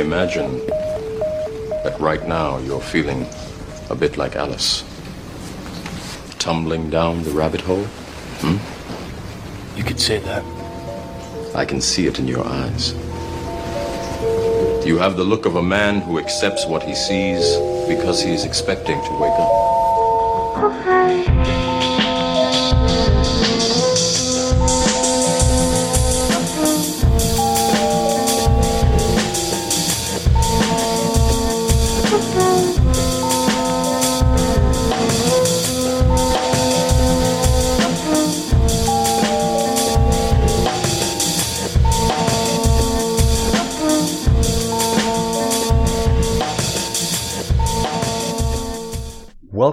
imagine that right now you're feeling a bit like Alice. Tumbling down the rabbit hole? Hmm? You could say that. I can see it in your eyes. You have the look of a man who accepts what he sees because he is expecting to wake up.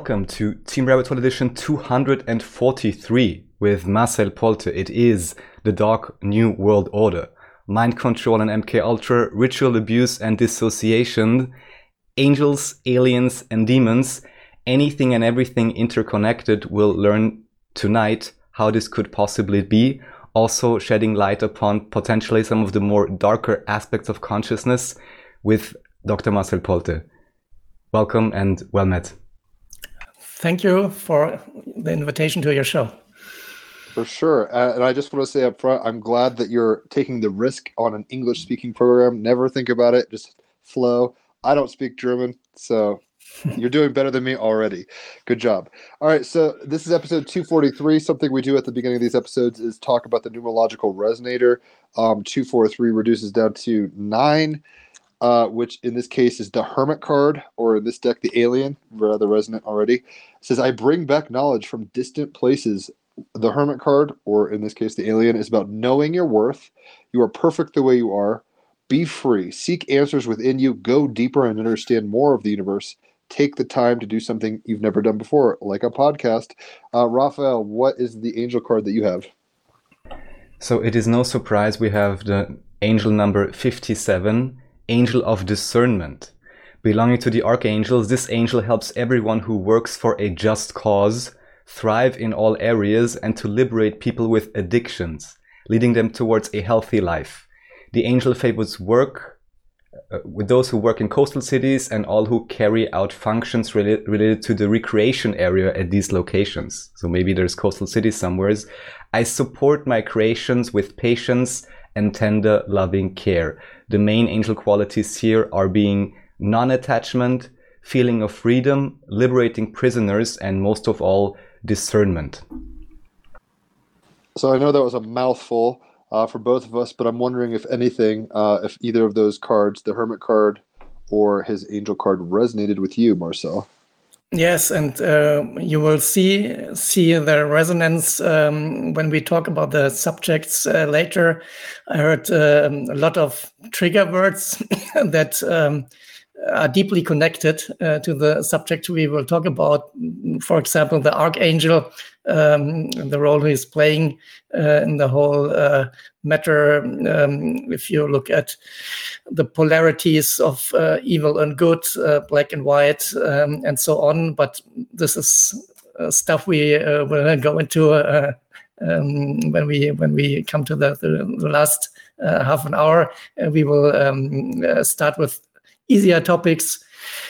Welcome to Team Rabbit Hole Edition 243 with Marcel Polte. It is the Dark New World Order. Mind control and MK Ultra, ritual abuse and dissociation, angels, aliens, and demons. Anything and everything interconnected. We'll learn tonight how this could possibly be. Also, shedding light upon potentially some of the more darker aspects of consciousness with Dr. Marcel Polte. Welcome and well met. Thank you for the invitation to your show. For sure. Uh, and I just want to say up front, I'm glad that you're taking the risk on an English speaking program. Never think about it, just flow. I don't speak German, so you're doing better than me already. Good job. All right, so this is episode 243. Something we do at the beginning of these episodes is talk about the numerological resonator. Um, 243 reduces down to nine uh, which in this case is the Hermit card, or in this deck, the Alien, rather resonant already. Says, I bring back knowledge from distant places. The Hermit card, or in this case, the Alien, is about knowing your worth. You are perfect the way you are. Be free. Seek answers within you. Go deeper and understand more of the universe. Take the time to do something you've never done before, like a podcast. Uh, Raphael, what is the angel card that you have? So it is no surprise we have the angel number 57 angel of discernment. Belonging to the archangels, this angel helps everyone who works for a just cause thrive in all areas and to liberate people with addictions, leading them towards a healthy life. The angel favors work uh, with those who work in coastal cities and all who carry out functions related, related to the recreation area at these locations. So maybe there's coastal cities somewheres. I support my creations with patience and tender, loving care. The main angel qualities here are being non-attachment, feeling of freedom, liberating prisoners, and most of all, discernment. So I know that was a mouthful uh, for both of us, but I'm wondering if anything, uh, if either of those cards, the Hermit card or his Angel card, resonated with you, Marcel. Yes, and uh, you will see see the resonance um, when we talk about the subjects uh, later. I heard um, a lot of trigger words that um, are deeply connected uh, to the subject we will talk about. For example, the archangel, um, the role he's playing uh, in the whole uh, matter. Um, if you look at the polarities of uh, evil and good, uh, black and white, um, and so on. But this is uh, stuff we will go into. Um, when we when we come to the the, the last uh, half an hour, uh, we will um, uh, start with easier topics, uh,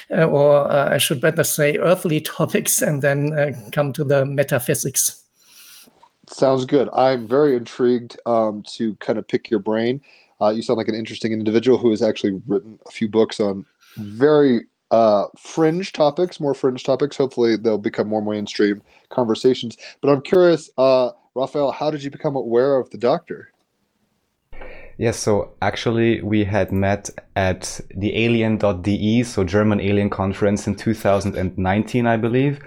or uh, I should better say earthly topics, and then uh, come to the metaphysics. Sounds good. I'm very intrigued um, to kind of pick your brain. Uh, you sound like an interesting individual who has actually written a few books on very uh, fringe topics, more fringe topics. Hopefully, they'll become more mainstream conversations. But I'm curious, uh, Raphael, how did you become aware of the doctor? Yes, so actually we had met at the alien.de, so German Alien Conference in 2019, I believe,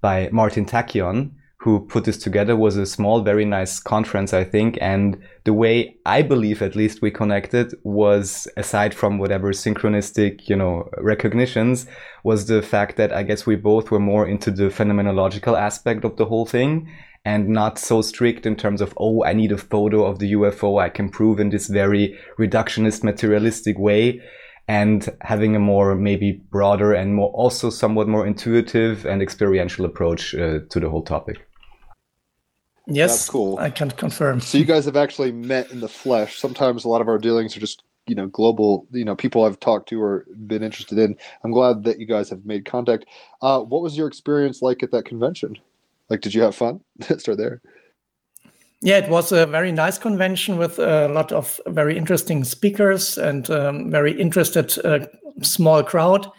by Martin Tachyon, who put this together was a small, very nice conference, I think. And the way I believe at least we connected was aside from whatever synchronistic, you know, recognitions was the fact that I guess we both were more into the phenomenological aspect of the whole thing and not so strict in terms of, oh, I need a photo of the UFO I can prove in this very reductionist materialistic way and having a more maybe broader and more also somewhat more intuitive and experiential approach uh, to the whole topic. Yes, That's cool. I can confirm. So you guys have actually met in the flesh. Sometimes a lot of our dealings are just you know global you know people I've talked to or been interested in. I'm glad that you guys have made contact. Uh, what was your experience like at that convention? Like, did you have fun? Start there. Yeah, it was a very nice convention with a lot of very interesting speakers and um, very interested uh, small crowd.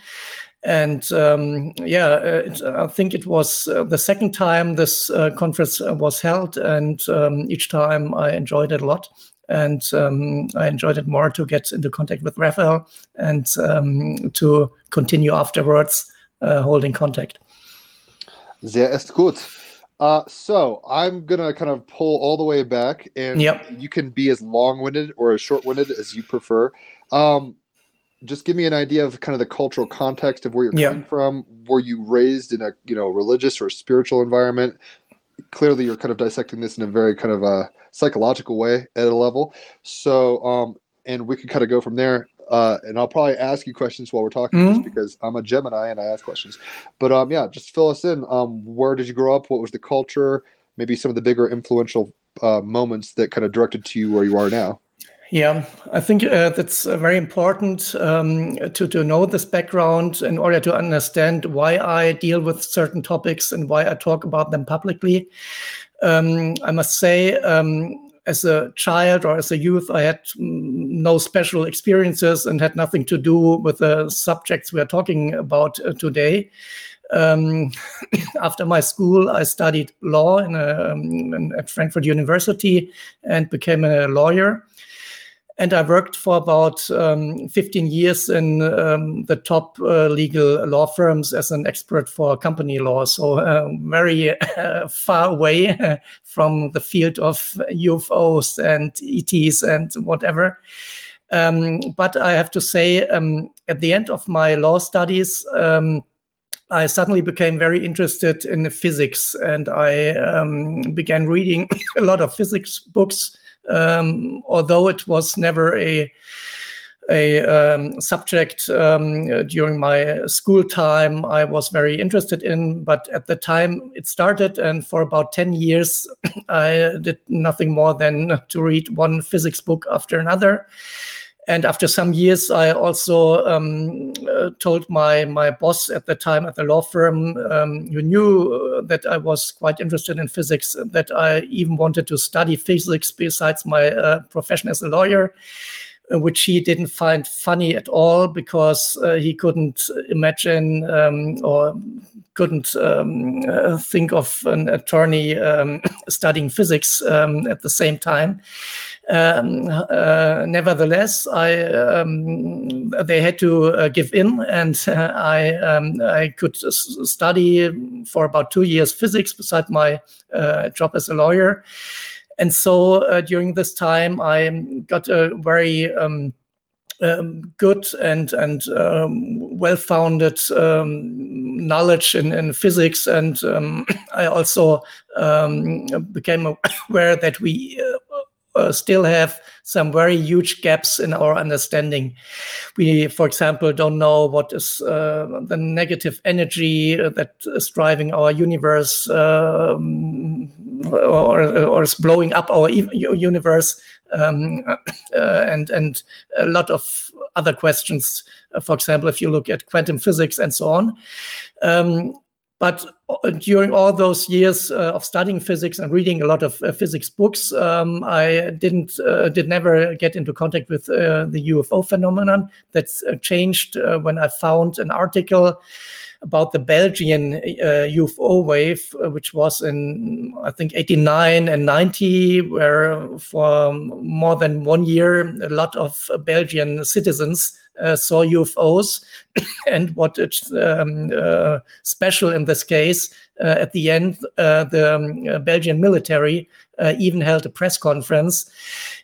And um, yeah, it, I think it was uh, the second time this uh, conference was held, and um, each time I enjoyed it a lot. And um, I enjoyed it more to get into contact with Raphael and um, to continue afterwards uh, holding contact. Sehr ist gut. Uh, so I'm gonna kind of pull all the way back, and yep. you can be as long-winded or as short-winded as you prefer. Um, just give me an idea of kind of the cultural context of where you're coming from. Were you raised in a you know religious or spiritual environment? Clearly, you're kind of dissecting this in a very kind of a psychological way at a level. So, um, and we can kind of go from there. Uh, and I'll probably ask you questions while we're talking mm-hmm. because I'm a Gemini and I ask questions. But um, yeah, just fill us in. Um, where did you grow up? What was the culture? Maybe some of the bigger influential uh, moments that kind of directed to you where you are now. Yeah, I think uh, that's very important um, to, to know this background in order to understand why I deal with certain topics and why I talk about them publicly. Um, I must say, um, as a child or as a youth, I had no special experiences and had nothing to do with the subjects we are talking about uh, today. Um, after my school, I studied law a, in, at Frankfurt University and became a lawyer and I worked for about um, 15 years in um, the top uh, legal law firms as an expert for company law. So uh, very uh, far away from the field of UFOs and ETs and whatever. Um, but I have to say, um, at the end of my law studies, um, I suddenly became very interested in physics, and I um, began reading a lot of physics books um, although it was never a a um, subject um, during my school time I was very interested in, but at the time it started, and for about 10 years, I did nothing more than to read one physics book after another. And after some years, I also um, uh, told my my boss at the time at the law firm, um, who knew uh, that I was quite interested in physics, that I even wanted to study physics besides my uh, profession as a lawyer, which he didn't find funny at all because uh, he couldn't imagine um, or couldn't um, uh, think of an attorney um, studying physics um, at the same time. Um, uh, nevertheless, I um, they had to uh, give in, and I I could study for about two years physics beside my uh, job as a lawyer, and so uh, during this time I got a very um, um, good and and um, well-founded um, knowledge in, in physics, and um, I also um, became aware that we uh, uh, still have some very huge gaps in our understanding. We, for example, don't know what is uh, the negative energy that is driving our universe um, or, or is blowing up our universe, um, uh, and and a lot of other questions. Uh, for example, if you look at quantum physics and so on. Um, but uh, during all those years uh, of studying physics and reading a lot of uh, physics books, um, I didn't uh, did never get into contact with uh, the UFO phenomenon. That's uh, changed when I found an article about the Belgian UFO wave, which was in I think 89 and 90, where for more than one year a lot of Belgian citizens saw UFOs. and what is um, uh, special in this case, uh, at the end, uh, the um, Belgian military uh, even held a press conference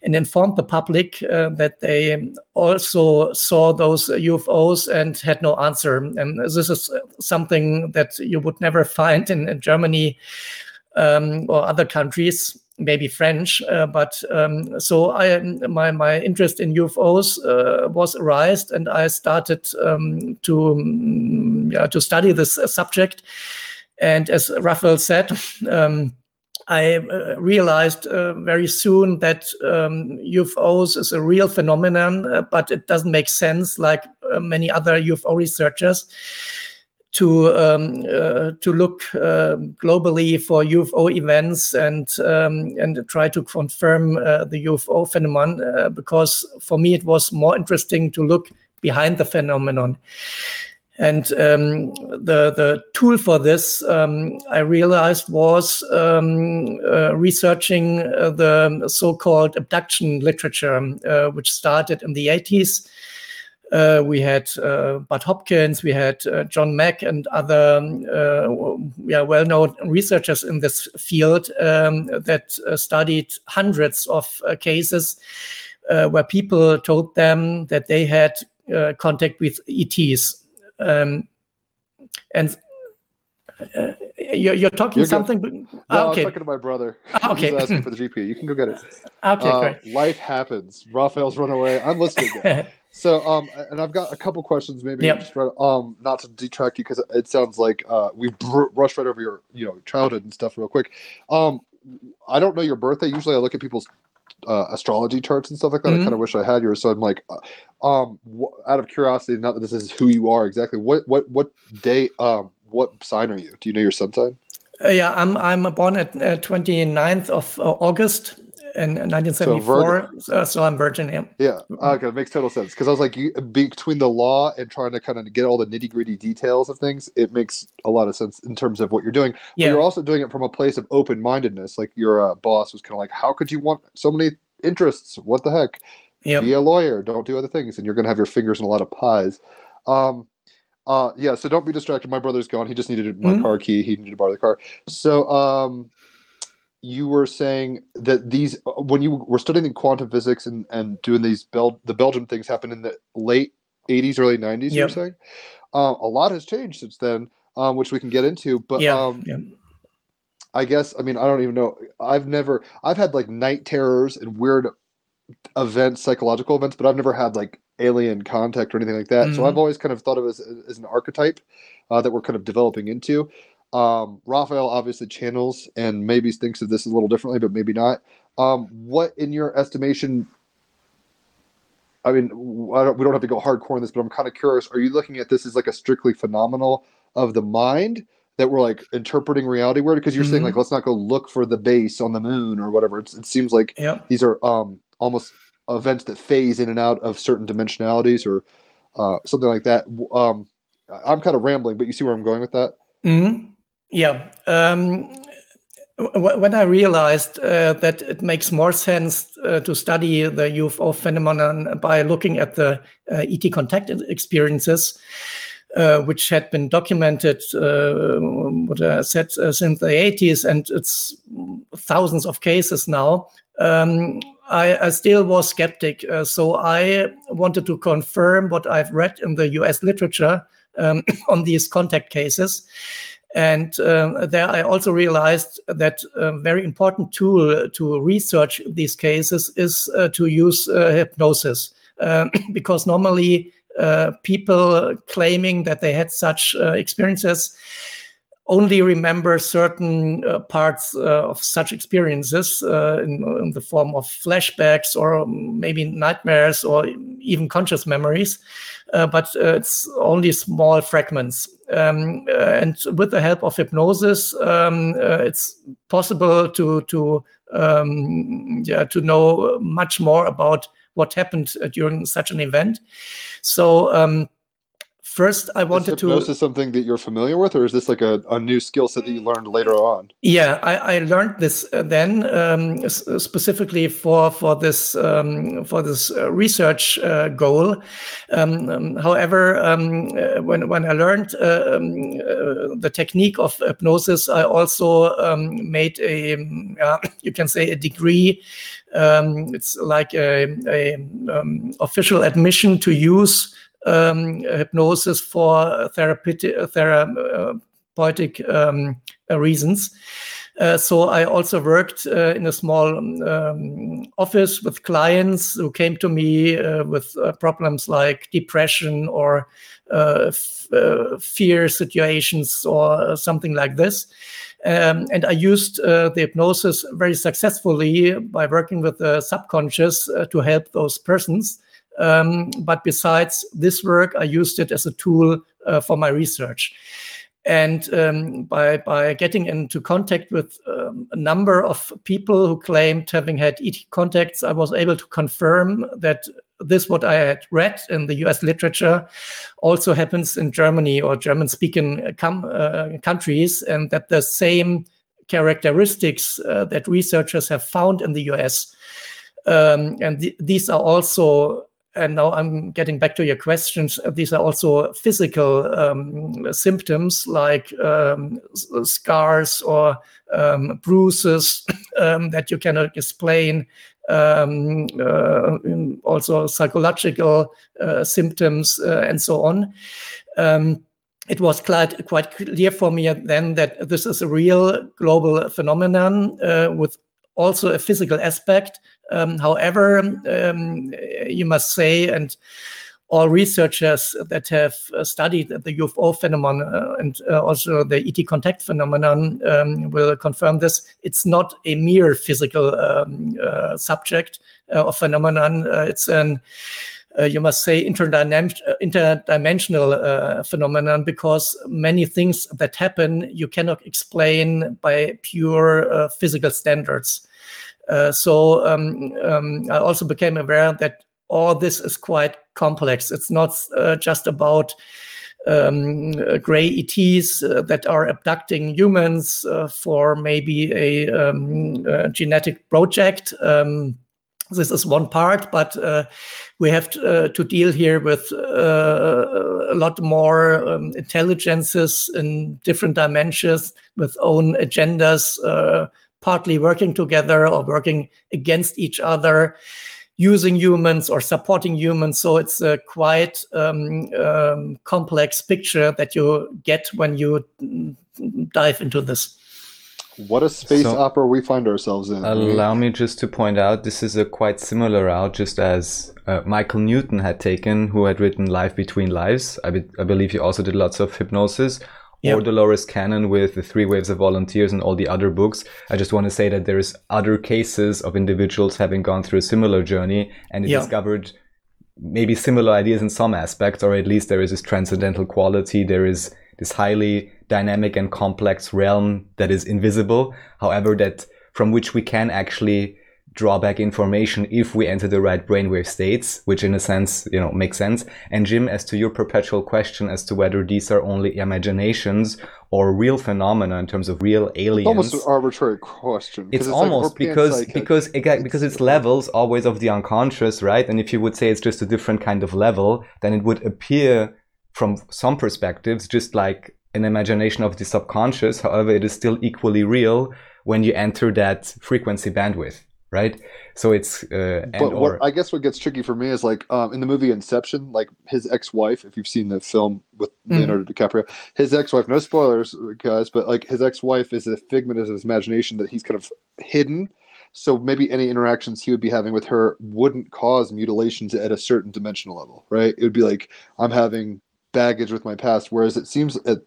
and informed the public uh, that they also saw those UFOs and had no answer. And this is something that you would never find in, in Germany um, or other countries maybe French, uh, but um, so I my my interest in UFOs uh, was arised, and I started um, to um, yeah, to study this uh, subject. And as Raphael said. Um, I uh, realized uh, very soon that um, UFOs is a real phenomenon, uh, but it doesn't make sense like uh, many other UFO researchers to um, uh, to look uh, globally for UFO events and um, and try to confirm the UFO phenomenon because for me it was more interesting to look behind the phenomenon. And um, the the tool for this, um, I realized, was um, uh, researching uh, the so-called abduction literature, uh, which started in the 80s. Uh, we had uh, Bud Hopkins, we had uh, John Mack, and other yeah, well-known researchers in this field um, that studied hundreds of cases where people told them that they had contact with ETs um, and uh, you're, you're, talking you're something. No, oh, okay. I'm talking to my brother. Ah, okay. He's asking for the GPU. You can go get it. Okay, uh. Life happens. Raphael's run away. I'm listening. so, um, and I've got a couple questions, maybe yep. just, um, not to detract you because it sounds like uh, we br- rushed right over your, you know, childhood and stuff real quick. Um, I don't know your birthday. Usually, I look at people's uh, astrology charts and stuff like that. Mm-hmm. I kind of wish I had yours. So I'm like, uh, um, out of curiosity, not that this is who you are exactly. What what what day? Um, what sign are you? Do you know your sun sign? Uh, yeah, I'm I'm born at uh, 29th of uh, August in 1974. So, uh, so I'm Virgin. Yeah. Yeah. Okay, it makes total sense because I was like, you, between the law and trying to kind of get all the nitty gritty details of things, it makes a lot of sense in terms of what you're doing. Yeah. But you're also doing it from a place of open mindedness. Like your uh, boss was kind of like, how could you want so many interests? What the heck? Yep. Be a lawyer. Don't do other things, and you're going to have your fingers in a lot of pies. Um, uh, yeah. So don't be distracted. My brother's gone. He just needed my mm-hmm. car key. He needed to borrow the car. So, um, you were saying that these when you were studying quantum physics and, and doing these Bel- the Belgium things happened in the late 80s, early 90s. Yep. You were saying um, a lot has changed since then, um, which we can get into. But yeah, um, yeah. I guess I mean I don't even know. I've never I've had like night terrors and weird events, psychological events, but I've never had like alien contact or anything like that. Mm-hmm. So I've always kind of thought of it as, as an archetype uh, that we're kind of developing into. Um, Raphael obviously channels and maybe thinks of this a little differently, but maybe not. Um, what, in your estimation, I mean, I don't, we don't have to go hardcore on this, but I'm kind of curious. Are you looking at this as like a strictly phenomenal of the mind that we're like interpreting reality weird? Because you're mm-hmm. saying like, let's not go look for the base on the moon or whatever. It's, it seems like yep. these are um, almost events that phase in and out of certain dimensionalities or uh, something like that. Um, I'm kind of rambling, but you see where I'm going with that. Mm-hmm. Yeah. Um, when I realized uh, that it makes more sense uh, to study the UFO phenomenon by looking at the uh, ET contact experiences, uh, which had been documented, uh, what I said, uh, since the 80s, and it's thousands of cases now. Um, I, I, still was skeptic, so I wanted to confirm what I've read in the US literature um, on these contact cases. And um, there I also realized that a very important tool to research these cases is uh, to use uh, hypnosis. Uh, because normally uh, people claiming that they had such uh, experiences only remember certain uh, parts uh, of such experiences uh, in, in, the form of flashbacks or maybe nightmares or even conscious memories, uh, but it's only small fragments. Um, and with the help of hypnosis, um, it's possible to to um, yeah to know much more about what happened during such an event. So um, first i wanted to. is hypnosis to something that you're familiar with or is this like a, a new skill set that you learned later on yeah i, I learned this uh, then um, specifically for for this um, for this uh, research uh, goal um, um however um, uh, when when i learned uh, um, uh, the technique of hypnosis i also made a you can say a degree it's like a, a official admission to use um, hypnosis for therapeutic, therapeutic um, reasons. Uh, so I also worked uh, in a small um, office with clients who came to me uh, with uh, problems like depression or uh, uh, fear situations or something like this. Um, and I used the hypnosis very successfully by working with the subconscious to help those persons. Um, but besides this work, I used it as a tool for my research. And um, by, by getting into contact with um, a number of people who claimed having had ET contacts, I was able to confirm that this, what I had read in the US literature, also happens in Germany or German speaking uh, countries, and that the same characteristics uh, that researchers have found in the US. Um, and th- these are also and now I'm getting back to your questions. These are also physical um, symptoms like um, scars or um, bruises um, that you cannot explain. Um, uh, also psychological uh, symptoms uh, and so on. Um, it was quite, quite clear for me then that this is a real global phenomenon uh, with also a physical aspect um, however, um, you must say, and all researchers that have uh, studied the UFO phenomenon uh, and uh, also the ET contact phenomenon um, will confirm this. It's not a mere physical um, uh, subject uh, or phenomenon. Uh, it's an you must say interdimensional phenomenon because many things that happen you cannot explain by pure physical standards. Uh, so um, um, I also became aware that all this is quite complex. It's not uh, just about um, gray ETs uh, that are abducting humans uh, for maybe a, um, a genetic project. Um, this is one part, but uh, we have to, uh, to, deal here with uh, a lot more um, intelligences in different dimensions with own agendas, partly working together or working against each other using humans or supporting humans. So it's a quite um, um, complex picture that you get when you dive into this. What a space so, opera we find ourselves in. Allow me just to point out this is a quite similar route, just as uh, Michael Newton had taken, who had written Life Between Lives. I, be- I believe he also did lots of hypnosis yep. or Dolores Cannon with the Three Waves of Volunteers and all the other books. I just want to say that there's other cases of individuals having gone through a similar journey and yep. discovered maybe similar ideas in some aspects, or at least there is this transcendental quality. There is this highly dynamic and complex realm that is invisible. However, that from which we can actually draw back information if we enter the right brainwave states, which in a sense, you know, makes sense. And Jim, as to your perpetual question as to whether these are only imaginations or real phenomena in terms of real aliens. Almost an arbitrary question. It's, it's almost like because because again because it's levels always of the unconscious, right? And if you would say it's just a different kind of level, then it would appear from some perspectives just like an imagination of the subconscious. However, it is still equally real when you enter that frequency bandwidth right? So it's uh, but what. I guess what gets tricky for me is like um, in the movie Inception, like his ex-wife. If you've seen the film with mm. Leonardo DiCaprio, his ex-wife. No spoilers, guys, but like his ex-wife is a figment of his imagination that he's kind of hidden. So maybe any interactions he would be having with her wouldn't cause mutilations at a certain dimensional level, right? It would be like I'm having baggage with my past, whereas it seems at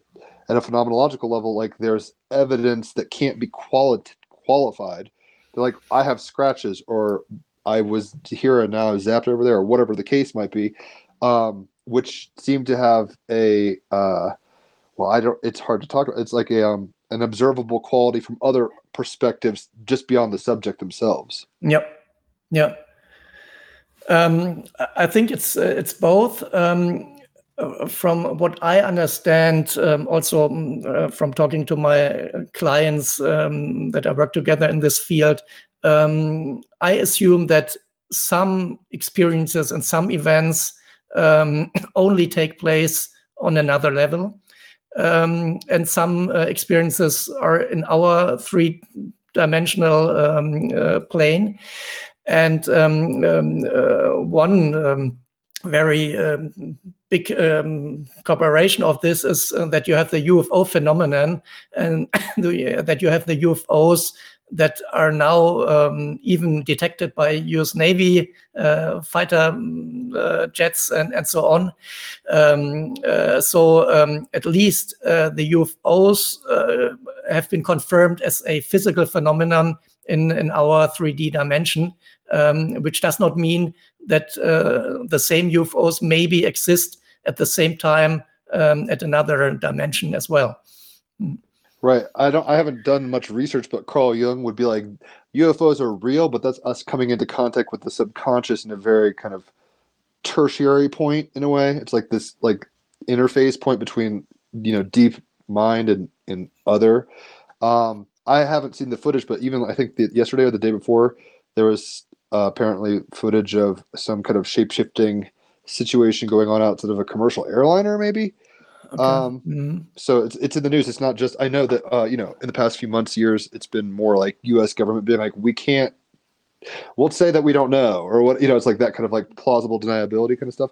at a phenomenological level, like there's evidence that can't be quali- qualified they're like, I have scratches, or I was here and now zapped over there, or whatever the case might be, um, which seem to have a uh, well, I don't. It's hard to talk about. It's like a um, an observable quality from other perspectives, just beyond the subject themselves. Yep. Yep. Um, I think it's it's both. Um, from what I understand, um, also um, uh, from talking to my clients um, that I work together in this field, um, I assume that some experiences and some events um, only take place on another level. Um, and some uh, experiences are in our three dimensional uh, plane. And uh, one very um, big um, cooperation of this is uh, that you have the UFO phenomenon and the, that you have the UFOs that are now um, even detected by US Navy uh, fighter um, uh, jets and, and so on. Um, uh, so um, at least uh, the UFOs uh, have been confirmed as a physical phenomenon in, in our 3D dimension, um, which does not mean that uh, the same UFOs maybe exist at the same time um, at another dimension as well. Mm. Right. I don't. I haven't done much research, but Carl Jung would be like, UFOs are real, but that's us coming into contact with the subconscious in a very kind of tertiary point in a way. It's like this like interface point between you know deep mind and and other. Um, I haven't seen the footage, but even I think the, yesterday or the day before, there was uh, apparently footage of some kind of shape shifting situation going on outside of a commercial airliner, maybe. Okay. Um, mm-hmm. So it's it's in the news. It's not just I know that uh, you know in the past few months, years, it's been more like U.S. government being like we can't. We'll say that we don't know, or what you know. It's like that kind of like plausible deniability kind of stuff.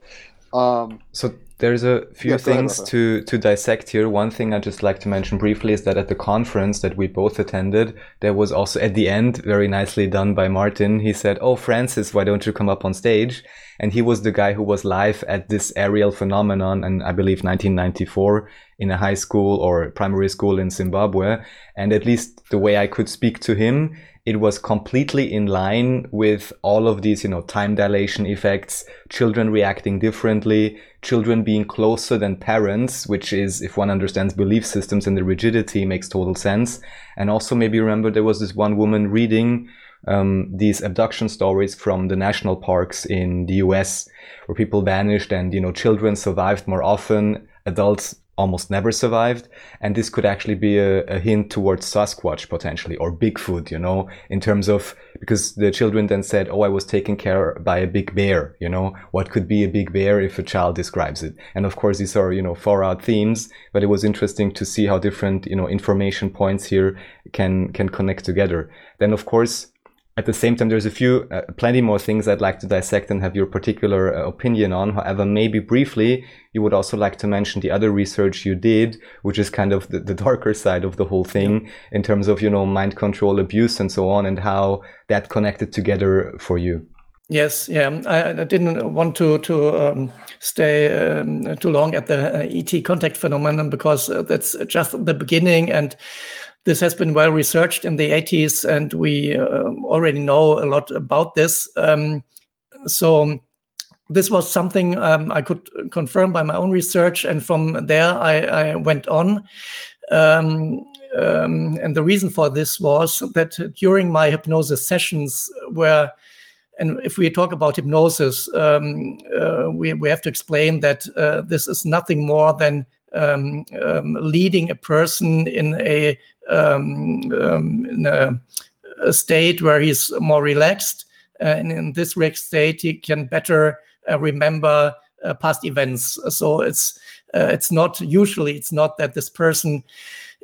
Um, so there's a few yeah, things to to dissect here. One thing I just like to mention briefly is that at the conference that we both attended, there was also at the end very nicely done by Martin. He said, "Oh, Francis, why don't you come up on stage?" And he was the guy who was live at this aerial phenomenon, and I believe 1994 in a high school or primary school in Zimbabwe. And at least the way I could speak to him, it was completely in line with all of these, you know, time dilation effects, children reacting differently, children being closer than parents, which is, if one understands belief systems and the rigidity, makes total sense. And also maybe remember there was this one woman reading um, these abduction stories from the national parks in the US where people vanished and, you know, children survived more often, adults almost never survived. And this could actually be a, a, hint towards Sasquatch potentially or Bigfoot, you know, in terms of, because the children then said, Oh, I was taken care by a big bear, you know, what could be a big bear if a child describes it? And of course, these are, you know, far out themes, but it was interesting to see how different, you know, information points here can, can connect together. Then of course, at the same time, there's a few, uh, plenty more things I'd like to dissect and have your particular uh, opinion on. However, maybe briefly, you would also like to mention the other research you did, which is kind of the, the darker side of the whole thing in terms of, you know, mind control abuse and so on and how that connected together for you. Yes, yeah. I, I didn't want to to um, stay um, too long at the uh, ET contact phenomenon because uh, that's just the beginning, and this has been well researched in the 80s, and we uh, already know a lot about this. Um, so this was something um, I could confirm by my own research, and from there I, I went on. Um, um, and the reason for this was that during my hypnosis sessions, where and if we talk about hypnosis, um, uh, we, we have to explain that uh, this is nothing more than um, um, leading a person in a um, um, in a, a, state where he's more relaxed. Uh, and in this relaxed state, he can better uh, remember uh, past events. So it's uh, it's not usually it's not that this person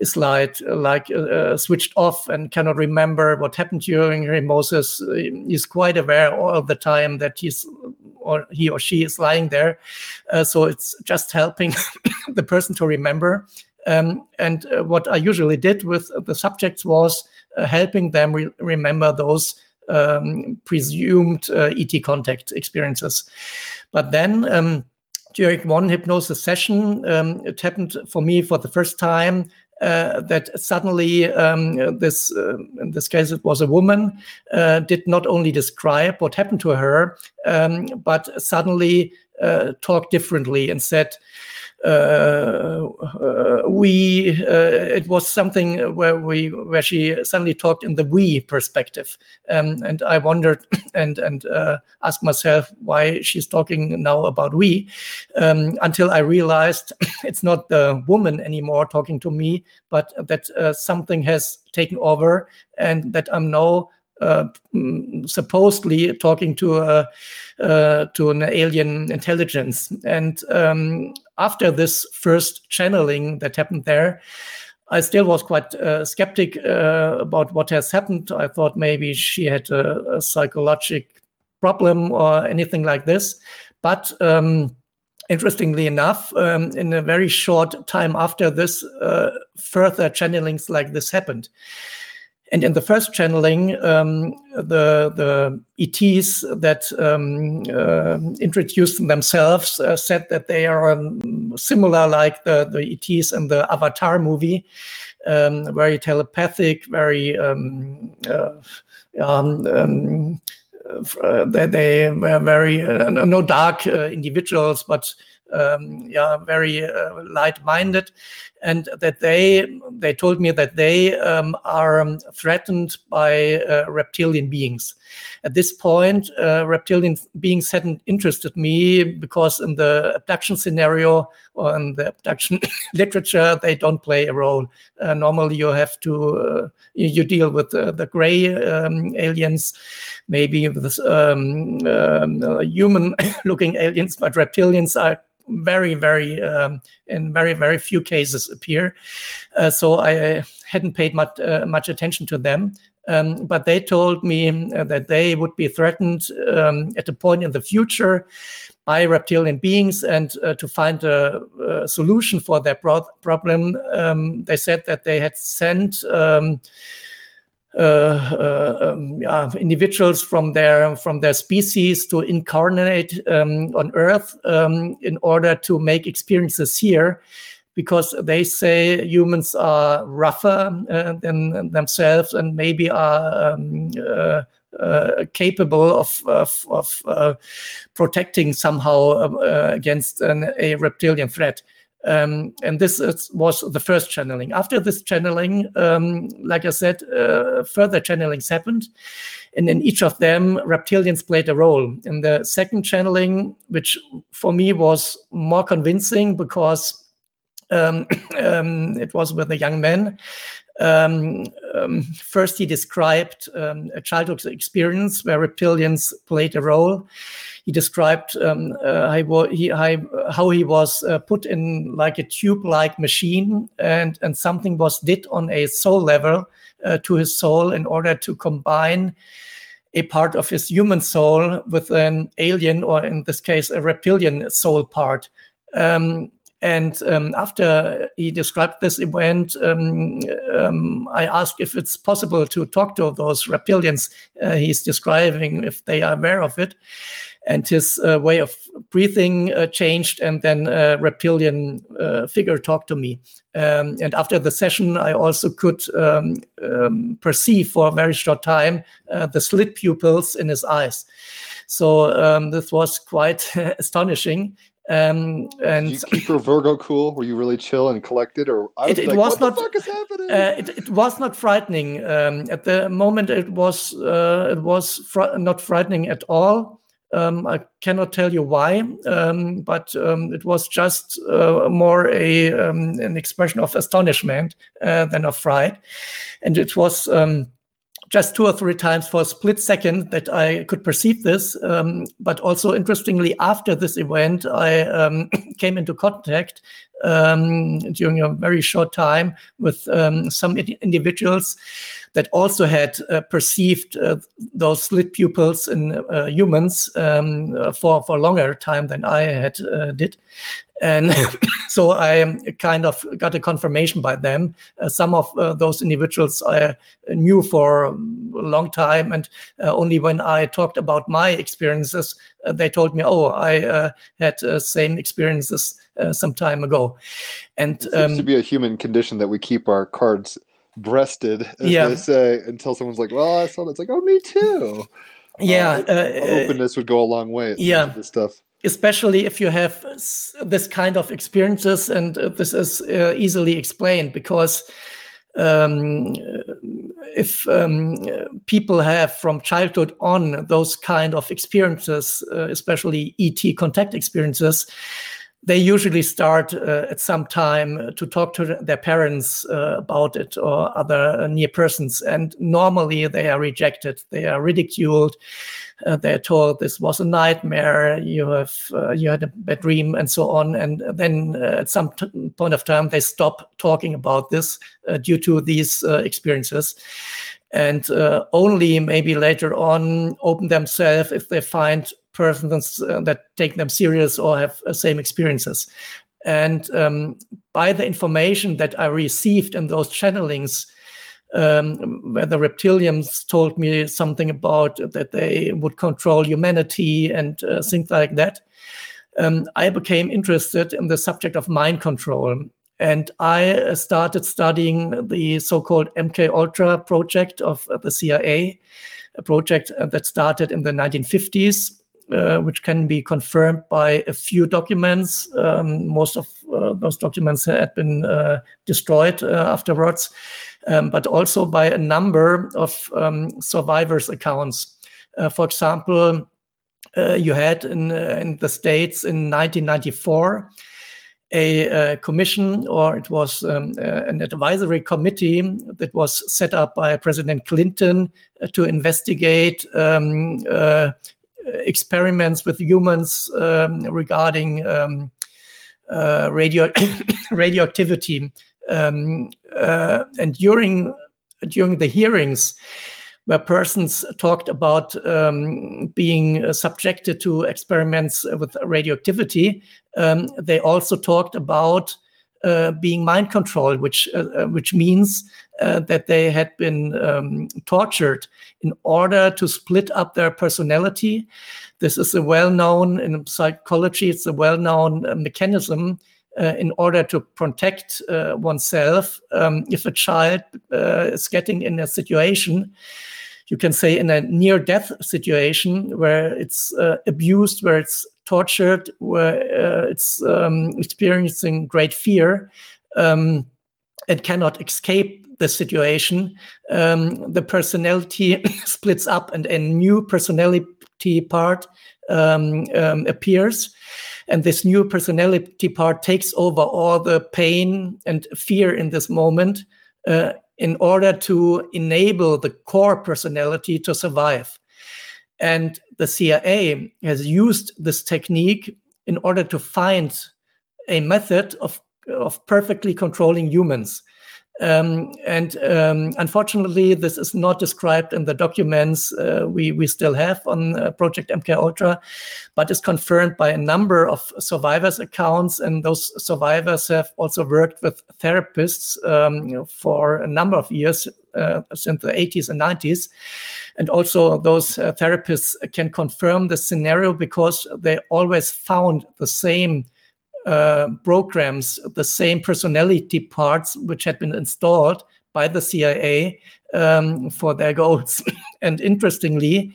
is like like uh, uh, switched off and cannot remember what happened during hypnosis. He's quite aware all the time that he's or he or she is lying there. Uh, so it's just helping the person to remember. Um, and uh, what I usually did with the subjects was uh, helping them re- remember those um, presumed uh, ET contact experiences. But then um, during one hypnosis session, um, it happened for me for the first time uh, that suddenly um, this uh, in this case it was a woman uh, did not only describe what happened to her um, but suddenly uh, talked differently and said we uh, it was something where we where she suddenly talked in the we perspective. Um, and i wondered and and uh, asked myself why she's talking now about we um, until i realized it's not the woman anymore talking to me but that uh, something has taken over and that i'm now uh, mm, supposedly talking to a uh, to an alien intelligence. And um, after this first channeling that happened there, I still was quite uh, skeptic uh, about what has happened. I thought maybe she had a, a psychological problem or anything like this. But um, interestingly enough, um, in a very short time after this, uh, further channelings like this happened. And in the first channeling, um, the the ETs that um, uh, introduced themselves uh, said that they are um, similar like the, the ETs in the Avatar movie, um, very telepathic, very um, uh, um, uh, they, they were very uh, no dark uh, individuals, but um, yeah, very uh, light-minded, and that they they told me that they um, are um, threatened by uh, reptilian beings. At this point, uh, reptilian beings hadn't interested me because in the abduction scenario or in the abduction literature, they don't play a role. Uh, normally, you have to uh, you, you, deal with the gray um, aliens, maybe with um, um, human-looking aliens, but reptilians are very, very, um, in very, very few cases appear. Uh, so I hadn't paid much, uh, much attention to them. Um, but they told me uh, that they would be threatened um, at a point in the future by reptilian beings, and uh, to find a, a, solution for their pro- problem, um, they said that they had sent um, uh, uh, um, individuals from their from their species to incarnate um, on Earth um, in order to make experiences here, because they say humans are rougher uh, than themselves and maybe are um, uh, uh, capable of of, of uh, protecting somehow against an, a reptilian threat. Um, and this is, was the first channeling. After this channeling, um, like I said, uh, further channelings happened. And in each of them, reptilians played a role. In the second channeling, which for me was more convincing because um, um it was with a young man. Um, um, first, he described a childhood experience where reptilians played a role he described um, uh, how, he, how he was uh, put in like a tube-like machine, and and something was did on a soul level uh, to his soul in order to combine a part of his human soul with an alien, or in this case, a reptilian soul part. Um, and um, after he described this event, um, um, I asked if it's possible to talk to those reptilians uh, he's describing, if they are aware of it and his uh, way of breathing uh, changed and then a reptilian uh, figure talked to me um, and after the session i also could um, um, perceive for a very short time uh, the slit pupils in his eyes so um, this was quite astonishing um, and Did you keep your Virgo cool? Were you really chill and collected, or I was it, it like, was what not, the fuck is happening? Uh, it, it, was not frightening. Um, at the moment, it was uh, it was fr- not frightening at all. Um, I cannot tell you why, um, but um, it was just uh, more a um, an expression of astonishment uh, than of fright, and it was um, just two or three times for a split second that I could perceive this. Um, but also interestingly, after this event, I um, came into contact um, during a very short time with some individuals that also had uh, perceived uh, those slit pupils in uh, humans um, for for longer time than I had did, and so I kind of got a confirmation by them. Uh, some of uh, those individuals I knew for a long time, and uh, only when I talked about my experiences, they told me, "Oh, I had the same experiences some time ago." And it seems um, to be a human condition that we keep our cards breasted, as yeah. they say, until someone's like, "Well, I saw that." It's like, "Oh, me too." Yeah, uh, uh, openness would go a long way. Yeah, this stuff. Especially if you have this kind of experiences, and uh, this is uh, easily explained because um, if um, people have from childhood on those kind of experiences, uh, especially ET contact experiences, they usually start uh, at some time to talk to their parents uh, about it or other near persons. And normally they are rejected, they are ridiculed. Uh, they're told this was a nightmare. You have uh, you had a bad dream, and so on. And then uh, at some t- point of time, they stop talking about this uh, due to these experiences and only maybe later on open themselves if they find persons uh, that take them serious or have uh, same experiences. And um, by the information that I received in those channelings, um, where the reptilians told me something about that they would control humanity and uh, things like that, um, I became interested in the subject of mind control. And I started studying the so-called MK Ultra project of the CIA, a project that started in the 1950s, uh, which can be confirmed by a few documents. Um, most of uh, those documents had been uh, destroyed uh, afterwards, um, but also by a number of um, survivors' accounts. Uh, for example, you had in, in the States in 1994 a, commission or it was um, an advisory committee that was set up by President Clinton to investigate um, experiments with humans um, regarding um, uh, radio radioactivity. Um, uh, and during during the hearings, where persons talked about um, being subjected to experiments with radioactivity, um, they also talked about uh, being mind controlled, which uh, uh which means uh, that they had been um, tortured in order to split up their personality. This is a well-known in psychology. It's a well-known uh, mechanism in order to protect oneself. Um, if a child is getting in a situation you can say in a near death situation where it's uh, abused, where it's tortured, where uh, it's um, experiencing great fear um, and cannot escape the situation, um, the personality splits up and a new personality part um, um, appears. And this new personality part takes over all the pain and fear in this moment uh, in order to enable the core personality to survive. And the CIA has used this technique in order to find a method of, of perfectly controlling humans. Um, and um, unfortunately, this is not described in the documents uh, we, we still have on uh, Project MK Ultra, but is confirmed by a number of survivors' accounts. And those survivors have also worked with therapists um, for a number of years uh, since the 80s and 90s. And also, those uh, therapists can confirm the scenario because they always found the same uh, programs, the same personality parts which had been installed by the CIA um, for their goals. and interestingly,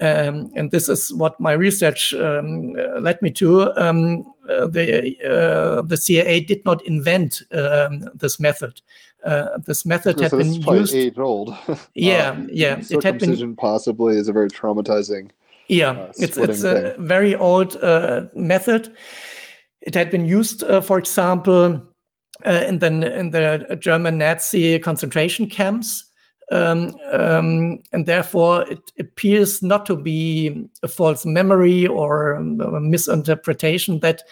um, and this is what my research um, uh, led me to. Um, uh, the uh, the CIA did not invent um, this method. Uh, this method had been used. Eight old. yeah, um, yeah. It had been possibly is a very traumatizing. Yeah, uh, it's it's a thing. very old method it had been used, uh, for example, uh, in the in the German Nazi concentration camps, um, um, and therefore it appears not to be a false memory or a misinterpretation that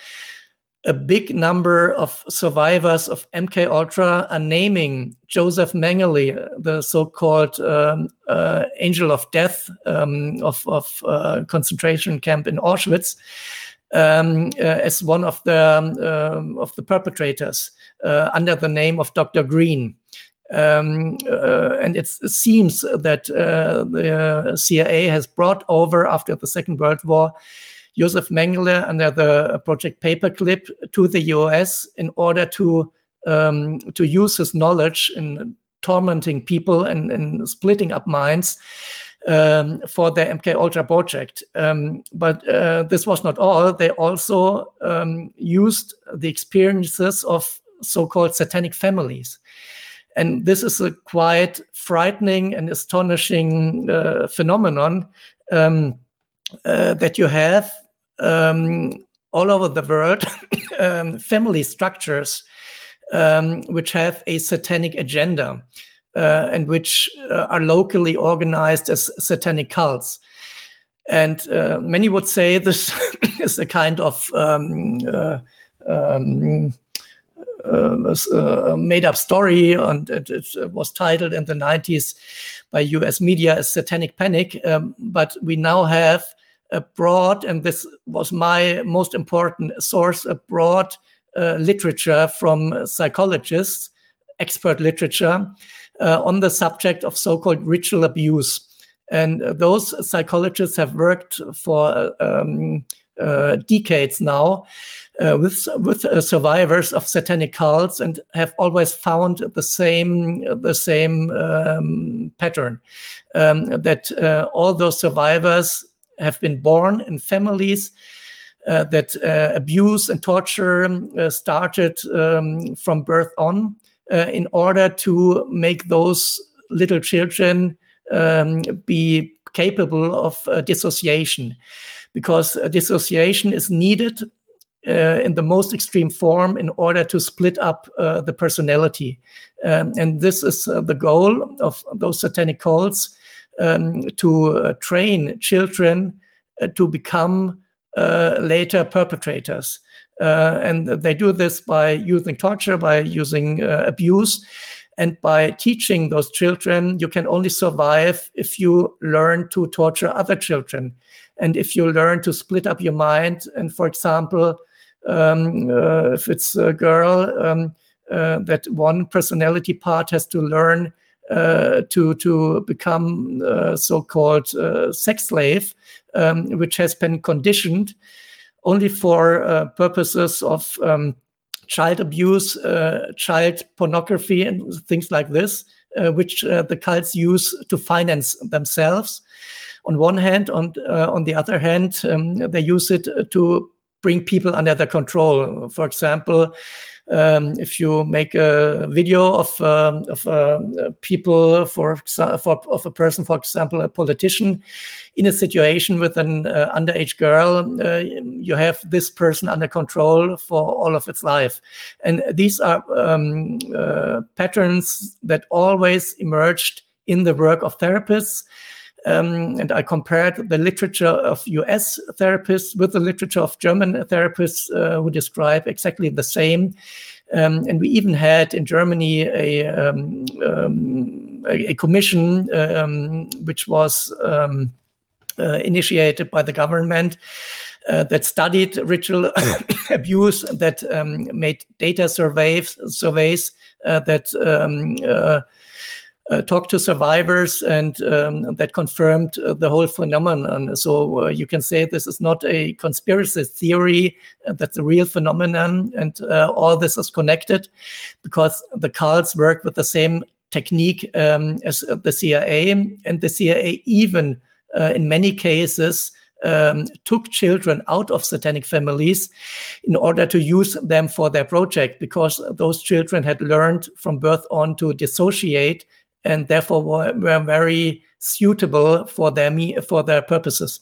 a big number of survivors of MK Ultra are naming Josef Mengele, the so-called um, uh, angel of death um, of, of uh, concentration camp in Auschwitz um, uh, as one of the um, of the perpetrators uh, under the name of Dr. Green. Um, uh, and it seems that uh, the CIA has brought over after the Second World War Josef Mengele under the Project Paperclip to the US in order to um, to use his knowledge in tormenting people and, and splitting up minds um, for the MK Ultra project. Um, but uh, this was not all. They also um, used the experiences of so-called satanic families. And this is a quite frightening and astonishing uh, phenomenon um, uh, that you have um, all over the world, um, family structures which have a satanic agenda uh, and which uh, are locally organized as satanic cults. And uh, many would say this is a kind of um, uh, um, uh, made up story, and it, it, was titled in the 90s by US media as Satanic Panic. Um, but we now have a broad, and this was my most important source, a broad uh, literature from psychologists, expert literature, uh, on the subject of so-called ritual abuse. And those psychologists have worked for um, uh, decades now uh, with with uh, survivors of satanic cults and have always found the same the same um, pattern um, that uh, all those survivors have been born in families uh, that uh, abuse and torture started um, from birth on in order to make those little children um, be capable of dissociation because dissociation is needed uh, in the most extreme form in order to split up uh, the personality. Um, and this is uh, the goal of those satanic cults um, to uh, train children uh, to become uh, later perpetrators. And they do this by using torture, by using abuse. And by teaching those children, you can only survive if you learn to torture other children. And if you learn to split up your mind, and for example, um, uh, if it's a girl, um, uh, that one personality part has to learn uh, to to become uh, so-called uh, sex slave, um, which has been conditioned only for uh, purposes of um, child abuse, child pornography, and things like this, which the cults use to finance themselves on one hand. On uh, on the other hand, um, they use it to bring people under their control. For example, um, if you make a video of um, of uh, people for for of a person, for example, a politician, in a situation with an uh, underage girl, uh, you have this person under control for all of its life, and these are um, uh, patterns that always emerged in the work of therapists um, and I compared the literature of US therapists with the literature of German therapists uh, who describe exactly the same. Um, and we even had in Germany a, um, um a, a, commission um, which was um, uh, initiated by the government. Uh, that studied ritual abuse, that made data surveys, surveys uh, that uh, uh, talked to survivors and um, that confirmed uh, the whole phenomenon. So uh, you can say this is not a conspiracy theory, uh, that's a real phenomenon, and uh, all this is connected because the cults work with the same technique um, as the CIA, and the CIA even uh, in many cases. Um, took children out of satanic families in order to use them for their project because those children had learned from birth on to dissociate and therefore were, were very suitable for their me for their purposes.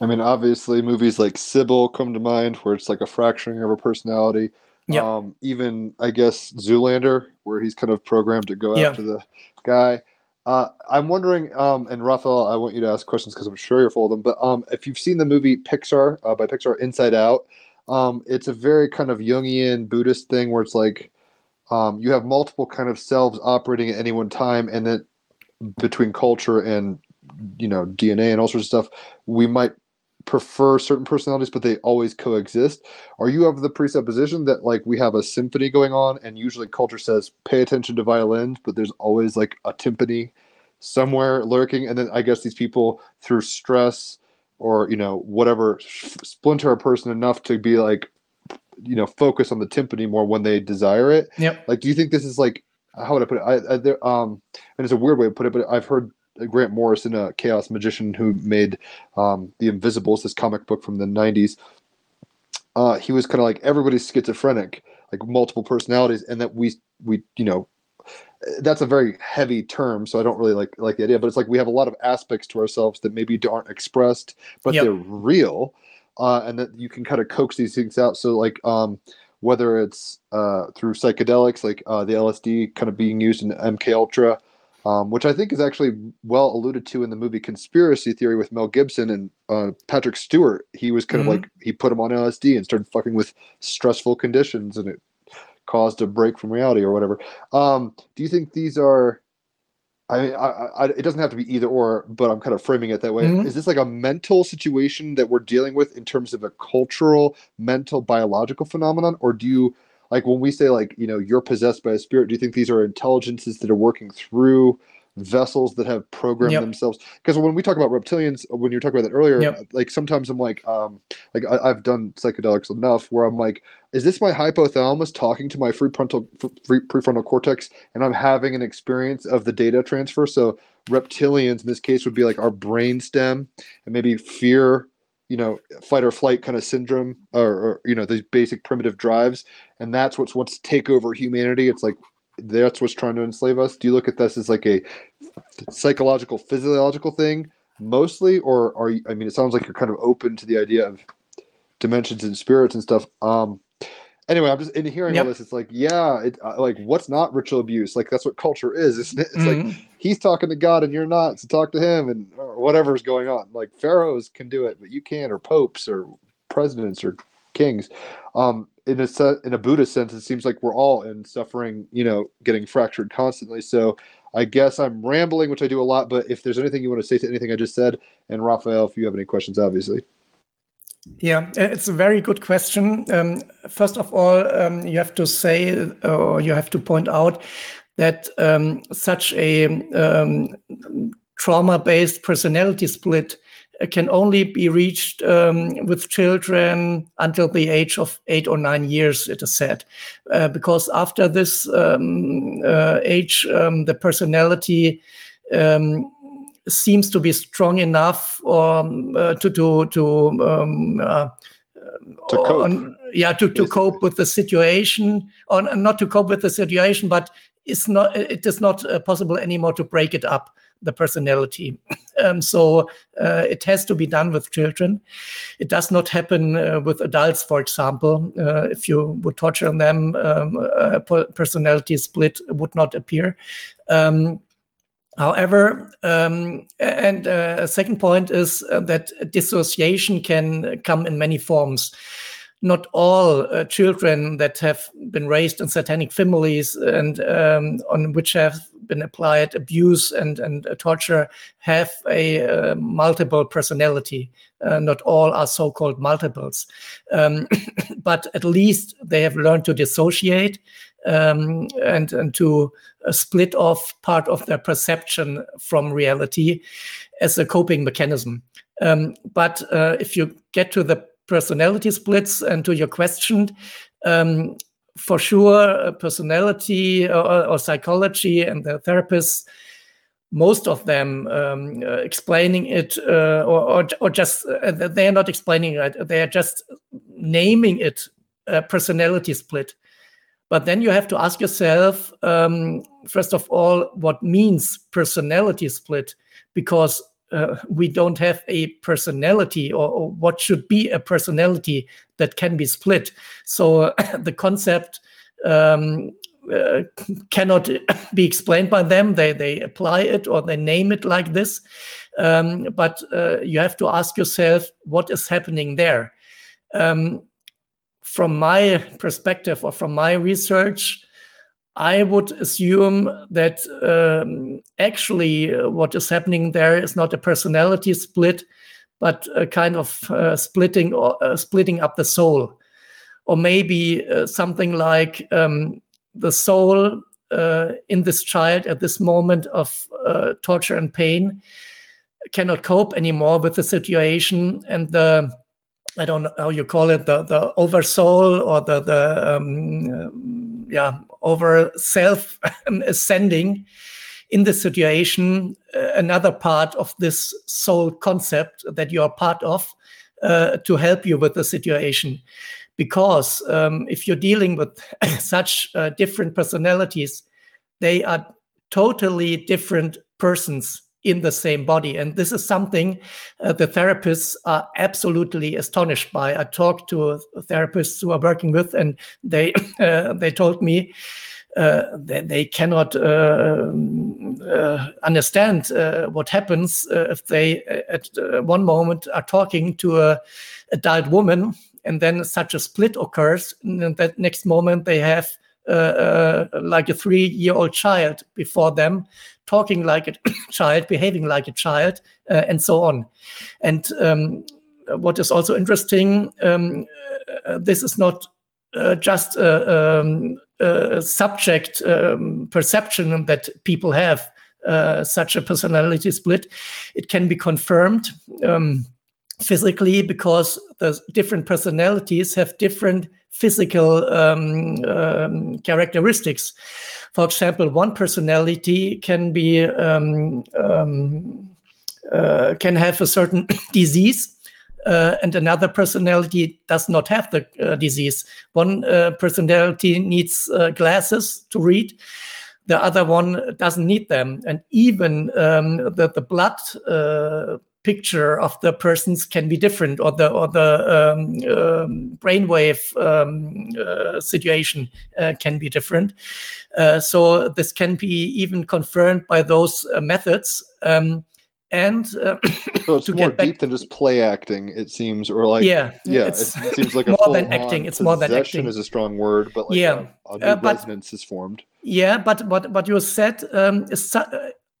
I mean, obviously, movies like Sybil come to mind, where it's like a fracturing of a personality. Yeah. Um, even I guess Zoolander, where he's kind of programmed to go after the guy. Uh, I'm wondering, um, and Raphael, I want you to ask questions because I'm sure you're full of them. But um, if you've seen the movie Pixar uh, by Pixar, Inside Out, um, it's a very kind of Jungian Buddhist thing where it's like um, you have multiple kind of selves operating at any one time, and then between culture and you know DNA and all sorts of stuff, we might prefer certain personalities, but they always coexist. Are you of the presupposition that like we have a symphony going on, and usually culture says pay attention to violins, but there's always like a timpani somewhere lurking, and then I guess these people through stress or you know whatever splinter a person enough to be like you know focus on the timpani more when they desire it. Yep. Like, do you think this is like how would I put it? I, I there, um, and it's a weird way to put it, but I've heard Grant Morrison, a chaos magician who made um, the Invisibles, this comic book from the '90s. Uh, he was kind of like everybody's schizophrenic, like multiple personalities, and that we we you know that's a very heavy term, so I don't really like like the idea. But it's like we have a lot of aspects to ourselves that maybe aren't expressed, but yep. they're real uh, and that you can kind of coax these things out. So like um, whether it's uh, through psychedelics, like uh, the LSD kind of being used in MK Ultra, um, which I think is actually well alluded to in the movie Conspiracy Theory with Mel Gibson and uh, Patrick Stewart. He was kind mm-hmm. of like he put him on LSD and started fucking with stressful conditions, and it caused a break from reality or whatever. Um, do you think these are I, I, I, it doesn't have to be either or, but I'm kind of framing it that way. Mhm. Is this like a mental situation that we're dealing with in terms of a cultural, mental, biological phenomenon, or do you like when we say like you know you're possessed by a spirit? Do you think these are intelligences that are working through vessels that have programmed Yep. themselves? Because when we talk about reptilians, when you were talking about that earlier, Yep. like sometimes I'm like, um, like I, I've done psychedelics enough where I'm like, is this my hypothalamus talking to my prefrontal free, prefrontal cortex, and I'm having an experience of the data transfer? So reptilians in this case would be like our brain stem, and maybe fear, you know, fight or flight kind of syndrome, or, or you know, these basic primitive drives, and that's what's wants to take over humanity. It's like that's what's trying to enslave us. Do you look at this as like a psychological, physiological thing mostly, or are you? I mean, it sounds like you're kind of open to the idea of dimensions and spirits and stuff. Um, anyway, I'm just in hearing Yep. all this. It's like, yeah, it, uh, like what's not ritual abuse? Like that's what culture is, isn't it? It's like Mhm. he's talking to God and you're not, so talk to him and or whatever's going on. Like pharaohs can do it, but you can't, or popes, or presidents, or kings. Um, in a in a Buddhist sense, it seems like we're all in suffering. You know, getting fractured constantly. So. I guess I'm rambling, which I do a lot. But if there's anything you want to say to anything I just said, and Raphael, if you have any questions, obviously. Yeah, it's a very good question. Um, first of all, um, you have to say, or you have to point out that um, such a um, trauma based personality split can only be reached um, with children until the age of eight or nine years, it is said. Uh, because after this um, uh, age, um, the personality um, seems to be strong enough um, uh, to to to um, uh, To cope, on- yeah to, to cope with the situation or not to cope with the situation but it's not it is not uh, possible anymore to break it up the personality. Um, so uh, it has to be done with children. It does not happen uh, with adults for example. Uh, if you would torture them um, a personality split would not appear. Um, However, um, and uh, a second point is uh, that dissociation can come in many forms. Not all uh, children that have been raised in satanic families and um, on which have been applied abuse and, and uh, torture have a uh, multiple personality. Uh, not all are so called multiples. Um, but at least they have learned to dissociate um, and, and to uh, split off part of their perception from reality as a coping mechanism. Um, but uh, if you get to the personality splits and to your question, um, for sure, uh, personality or, or psychology and the therapists, most of them um, uh, explaining it uh, or, or, or just uh, they are not explaining it, they are just naming it a personality split. But then you have to ask yourself, um, first of all, what means personality split? Because uh, we don't have a personality, or, or, what should be a personality that can be split. So the concept um, uh, cannot be explained by them. They they apply it or they name it like this. Um, but uh, you have to ask yourself what is happening there. Um, from my perspective or from my research, I would assume that um, actually uh, what is happening there is not a personality split, but a kind of uh, splitting or uh, splitting up the soul, or maybe uh, something like um, the soul uh, in this child at this moment of uh, torture and pain cannot cope anymore with the situation, and the I don't know how you call it, the the oversoul or the the um, yeah over self ascending in the situation. Uh, another part of this soul concept that you are part of uh, to help you with the situation, because um, if you're dealing with such uh, different personalities, they are totally different persons in the same body. And this is something uh, the therapists are absolutely astonished by. I talked to therapists who are working with, and they uh, they told me uh, that they cannot uh, understand uh, what happens uh, if they at one moment are talking to a adult woman, and then such a split occurs, and that next moment they have uh, uh, like a three-year-old child before them, talking like a child, behaving like a child, uh, and so on. And um, what is also interesting, um, uh, this is not uh, just a, um, a subject um, perception that people have. Uh, such a personality split, it can be confirmed um, physically because the different personalities have different physical um, um, characteristics. For example, one personality can be um, um uh, can have a certain disease. Uh, and another personality does not have the uh, disease. One uh, personality needs uh, glasses to read, the other one doesn't need them. And even um, the, the blood uh, picture of the persons can be different or the or the um, um, brainwave um, uh, situation uh, can be different. Uh, so this can be even confirmed by those uh, methods um, and uh, so it's more deep than just play acting it seems or like yeah yeah it seems like more than acting it's more than acting. is a strong word but like yeah. a, a but, resonance is formed. Yeah but what what you said um, is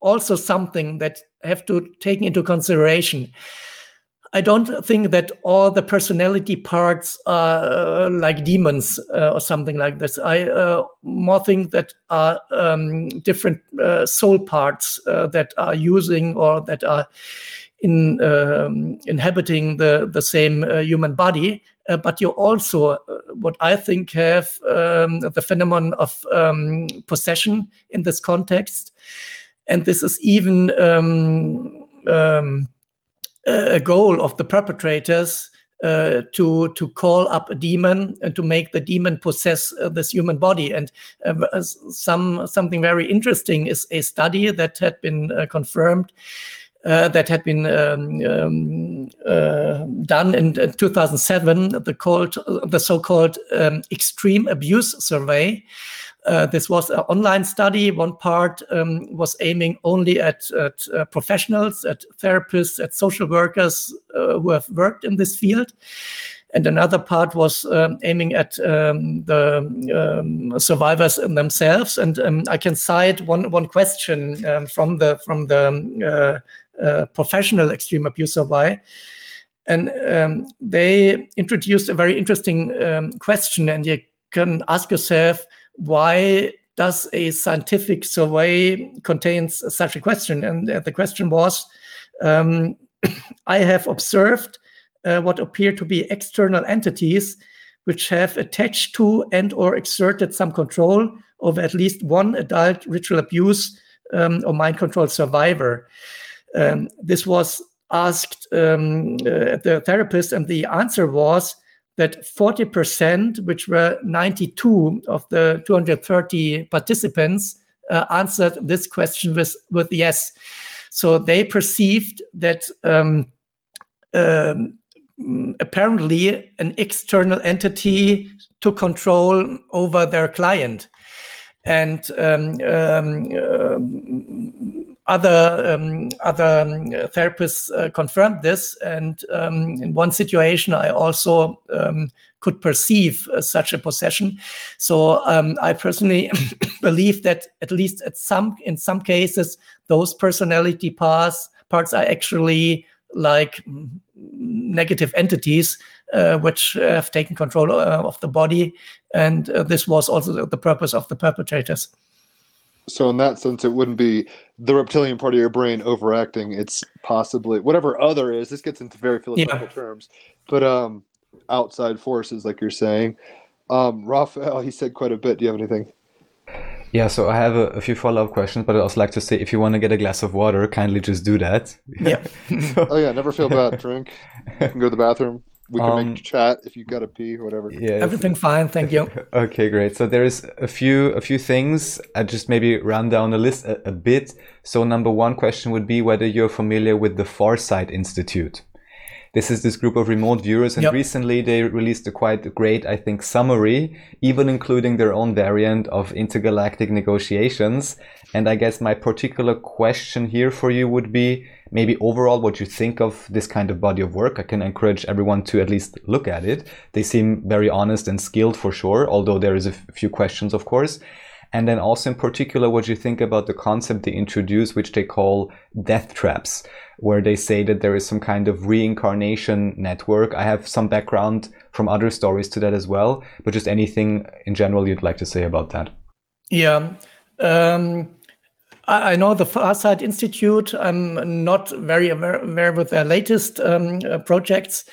also something that have to take into consideration. I don't think that all the personality parts are uh, like demons uh, or something like this. I uh, more think that are um, different uh, soul parts uh, that are using or that are in um, inhabiting the the same uh, human body. but you also, what I think, have um, the phenomenon of um, possession in this context and this is even um, um, a goal of the perpetrators uh, to to call up a demon and to make the demon possess uh, this human body. And uh, some something very interesting is a study that had been uh, confirmed. Uh, that had been um, um, uh, done in, 2007, the called the so-called um, extreme abuse survey, uh, this was an online study. One part um, was aiming only at, at uh, professionals, at therapists, at social workers uh, who have worked in this field. And another part was um, aiming at um, the um, survivors themselves. And um, I can cite one, one question um, from the, from the uh, uh, professional extreme abuse survey. And they introduced a very interesting question. And you can ask yourself, why does a scientific survey contains such a question? And the question was, um, I have observed uh, what appear to be external entities which have attached to and or exerted some control over at least one adult ritual abuse um, or mind control survivor. Um, this was asked um, uh, the therapist, and the answer was that 40%, which were 92 of the 230 participants, uh, answered this question with, with yes. So they perceived that um, um, apparently an external entity took control over their client. And um, um, other um, other um, therapists uh, confirmed this, and um, in one situation, I also um, could perceive uh, such a possession. So um, I personally believe that at least at some in some cases, those personality parts parts are actually like negative entities uh, which have taken control uh, of the body, and uh, this was also the purpose of the perpetrators. So in that sense, it wouldn't be the reptilian part of your brain overacting. It's possibly whatever other is. This gets into very philosophical yeah. terms, but um, outside forces, like you're saying. Um, Raphael, he said quite a bit. Do you have anything? Yeah, so I have a, a few follow up questions, but I'd also like to say if you want to get a glass of water, kindly just do that. Yeah. so, oh yeah, never feel bad. Drink. You can go to the bathroom we can um, make chat if you got to pee or whatever. Yeah, everything fine, thank you. okay, great. So there is a few a few things. I just maybe run down the list a, a, bit. So number one question would be whether you're familiar with the Farsight Institute. This is this group of remote viewers, and Yep. recently they released a quite great, I think, summary, even including their own variant of intergalactic negotiations. And I guess my particular question here for you would be maybe overall what you think of this kind of body of work. I can encourage everyone to at least look at it. They seem very honest and skilled for sure, although there is a few questions, of course. And then also in particular, what you think about the concept they introduce, which they call death traps, where they say that there is some kind of reincarnation network. I have some background from other stories to that as well, but just anything in general you'd like to say about that. Yeah. Um, I, know the Farsight Institute. I'm not very aware, aware with their latest um, uh, projects,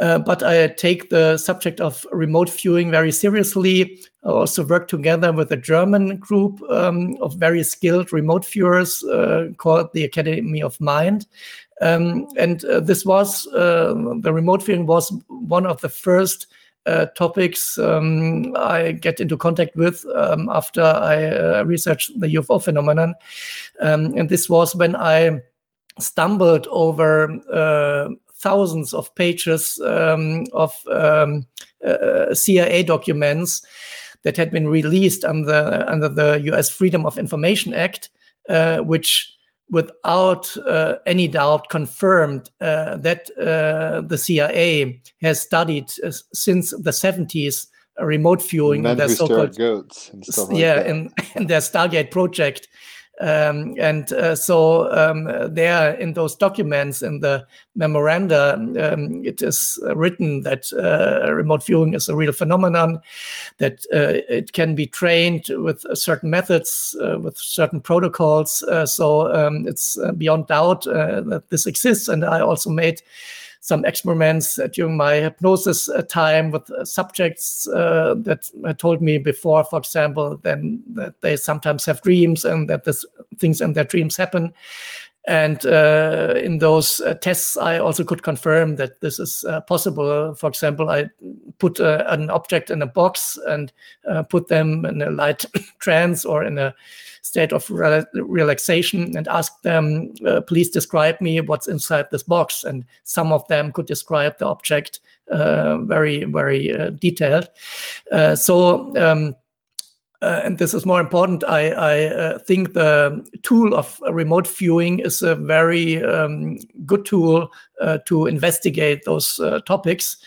uh, but I take the subject of remote viewing very seriously. I also work together with a German group um, of very skilled remote viewers uh, called the Academy of Mind. Um, and uh, this was uh, the remote viewing was one of the first uh, topics um, I get into contact with um, after I uh, researched the UFO phenomenon. Um, and this was when I stumbled over uh, thousands of pages um, of um, uh, CIA documents that had been released under, under the US Freedom of Information Act, uh, which without uh, any doubt confirmed uh, that uh, the CIA has studied uh, since the 70s uh, remote viewing, Men their so-called goats and stuff like yeah, that. in their Stargate project. Um, and uh, so um, there in those documents, in the memoranda, um, it is written that uh, remote viewing is a real phenomenon, that uh, it can be trained with certain methods, uh, with certain protocols. Uh, so um, it's uh, beyond doubt that this exists. And I also made some experiments during my hypnosis uh, time with uh, subjects uh, that told me before, for example, then that they sometimes have dreams and that this things in their dreams happen. And uh, in those uh, tests, I also could confirm that this is uh, possible. For example, I put an object in a box and put them in a light trance or in a state of rela- relaxation and asked them, uh, please describe me what's inside this box. And some of them could describe the object uh, very, very uh, detailed. Uh, so, um, uh, and this is more important. I, I uh, think the tool of remote viewing is a very um, good tool uh, to investigate those uh, topics.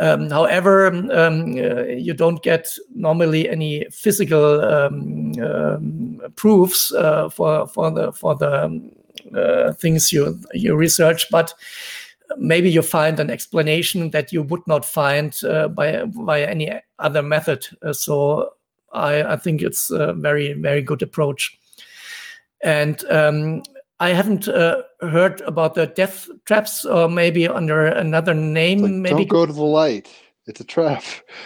Um, however, um, uh, you don't get normally any physical um, um, proofs uh, for for the for the um, uh, things you you research, but maybe you find an explanation that you would not find uh, by by any other method. Uh, so I, I think it's a very very good approach. And um, I haven't uh, heard about the death traps, or maybe under another name. Like, maybe don't go to the light. It's a trap.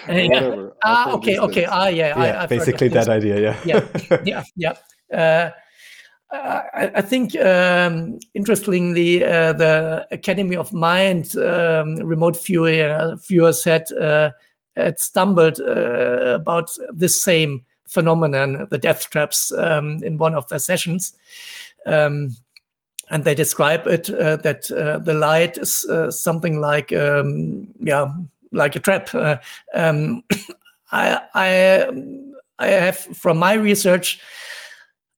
or Yeah. whatever. Ah, okay, okay. things. Ah, yeah. Yeah, I've basically this. that idea. Yeah. yeah, yeah, yeah. Uh, I, I think, um, interestingly, uh, the Academy of Mind um, remote viewer uh, viewer said uh, had stumbled uh, about this same phenomenon, the death traps, um, in one of their sessions. Um, and they describe it uh, that uh, the light is uh, something like, um, yeah, like a trap. Uh, um, I, I, I have, from my research,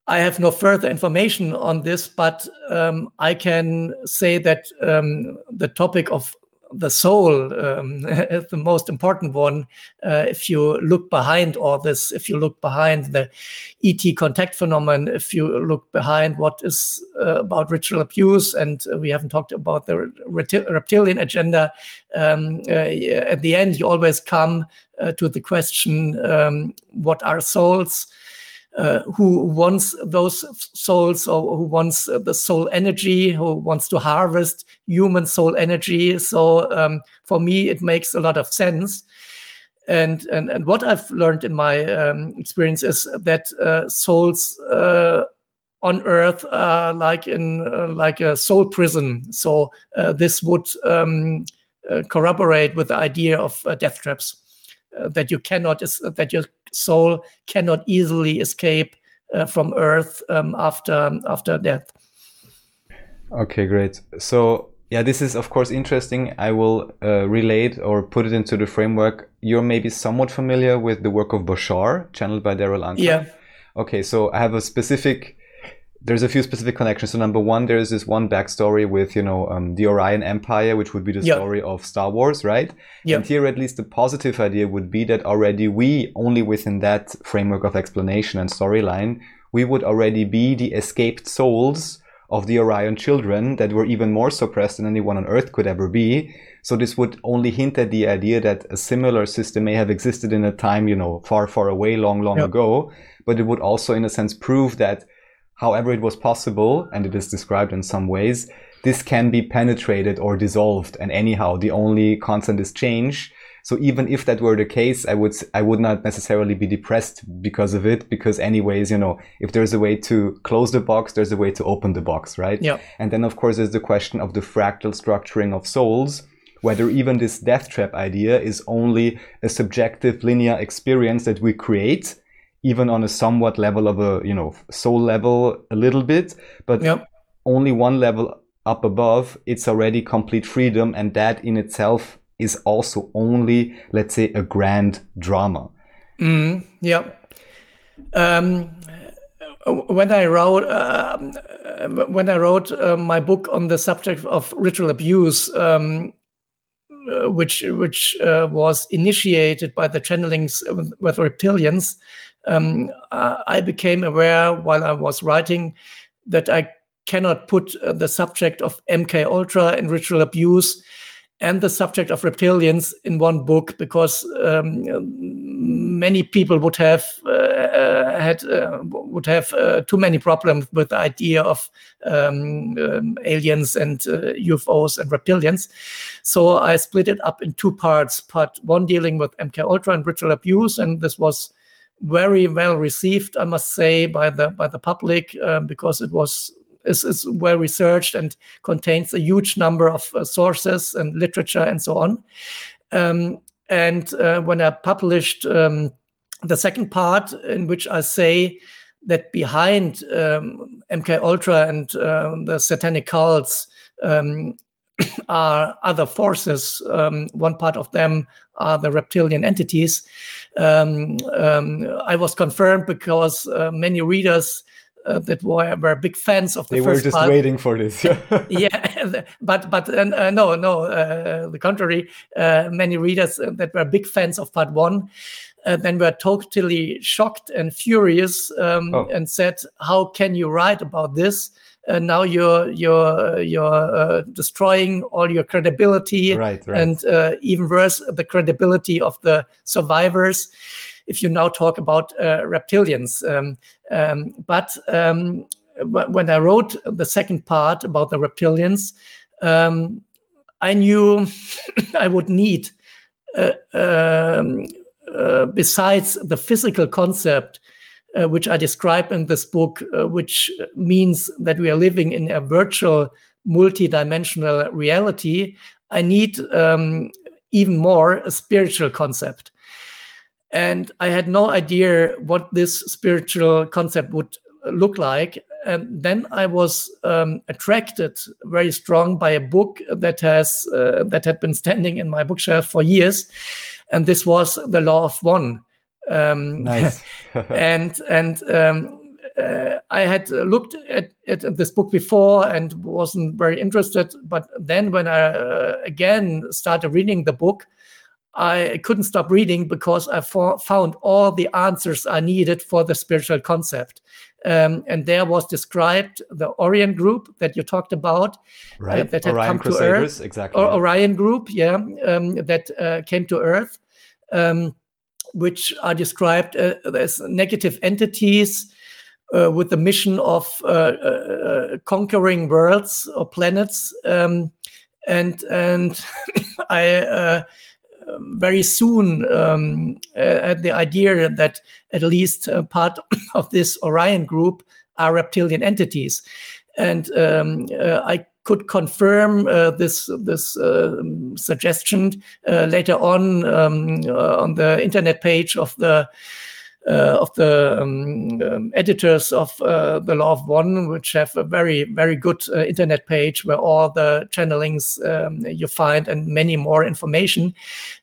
I have no further information on this, but um, I can say that um, the topic of the soul um, the most important one. Uh, if you look behind all this, if you look behind the ET contact phenomenon, if you look behind what is uh, about ritual abuse, and we haven't talked about the repti- reptilian agenda, um, uh, at the end, you always come uh, to the question um, what are souls? Uh, who wants those souls or who wants uh, the soul energy, who wants to harvest human soul energy. So um, for me, it makes a lot of sense. And, and, and what I've learned in my um, experience is that uh, souls uh, on Earth are like in uh, like a soul prison. So uh, this would um, corroborate with the idea of death traps. Uh, that you cannot is that your soul cannot easily escape uh, from earth um, after after death Okay, great. So Yeah, this is of course interesting. I will uh, relate or put it into the framework. You're maybe somewhat familiar with the work of Bashar, channeled by Darryl Anka. Yeah. Okay, so I have a specific. There's a few specific connections. So number one, there's this one backstory with you know um, the Orion Empire, which would be the Yeah. story of Star Wars, right? Yeah. And here, at least, the positive idea would be that already we, only within that framework of explanation and storyline, we would already be the escaped souls of the Orion children that were even more suppressed than anyone on Earth could ever be. So this would only hint at the idea that a similar system may have existed in a time, you know, far, far away, long, long Yeah. ago. But it would also, in a sense, prove that however it was possible, and it is described in some ways, this can be penetrated or dissolved. And anyhow, the only constant is change. So even if that were the case, I would I would not necessarily be depressed because of it, because anyways, you know, if there's a way to close the box, there's a way to open the box, right? Yeah. And then of course there's the question of the fractal structuring of souls, whether even this death trap idea is only a subjective linear experience that we create, even on a somewhat level of a you know soul level a little bit, but Yep. only one level up above, it's already complete freedom, and that in itself is also only, let's say, a grand drama. Mm, yeah. Um, uh, when I wrote um, uh, when I wrote uh, my book on the subject of ritual abuse, um, uh, which which uh, was initiated by the channelings with, with reptilians, um, uh, I became aware while I was writing that I cannot put uh, the subject of MK Ultra and ritual abuse and the subject of reptilians in one book because um, many people would have uh, uh, had uh, would have uh, too many problems with the idea of um, um, aliens and uh, UFOs and reptilians. So I split it up in two parts. Part one dealing with MK Ultra and ritual abuse, and this was very well received, I must say, by the by the public uh, because it was is, is well researched and contains a huge number of uh, sources and literature and so on. Um, and uh, when I published um, the second part, in which I say that behind um, MK Ultra and uh, the satanic cults um, are other forces. Um, one part of them are the reptilian entities. Um, um, I was confirmed because uh, many readers uh, that were, were big fans of the They were just part. waiting for this. yeah, but but uh, uh, no, no, uh, the contrary. Uh, many readers uh, that were big fans of part one, uh, then were totally shocked and furious um, Oh. and said, "How can you write about this? Uh, now you're you're you're uh, destroying all your credibility, Right, right. and uh, even worse, the credibility of the survivors." If you now talk about uh, reptilians, um, um, but um, when I wrote the second part about the reptilians, um, I knew I would need, uh, um, uh, besides the physical concept, uh, which I describe in this book, uh, which means that we are living in a virtual, multi-dimensional reality, I need um, even more a spiritual concept. And I had no idea what this spiritual concept would look like. And then I was um, attracted very strong by a book that has uh, that had been standing in my bookshelf for years, and this was the Law of One. Um, nice. and and um, uh, I had looked at, at this book before and wasn't very interested. But then, when I uh, again started reading the book, I couldn't stop reading because I fo- found all the answers I needed for the spiritual concept. Um, and there was described the Orion group that you talked about, right. that had Orion come to Crusaders, Earth. exactly. or Orion group, yeah, um, that uh, came to Earth, um, which are described uh, as negative entities uh, with the mission of uh, uh, conquering worlds or planets. Um, and and I uh, very soon um, uh, had the idea that at least part of this Orion group are reptilian entities, and um, uh, I could confirm uh, this this uh, suggestion uh, later on um, uh, on the internet page of the of the um, um, editors of the Law of One, which have a very very good internet page where all the channelings um, you find and many more information.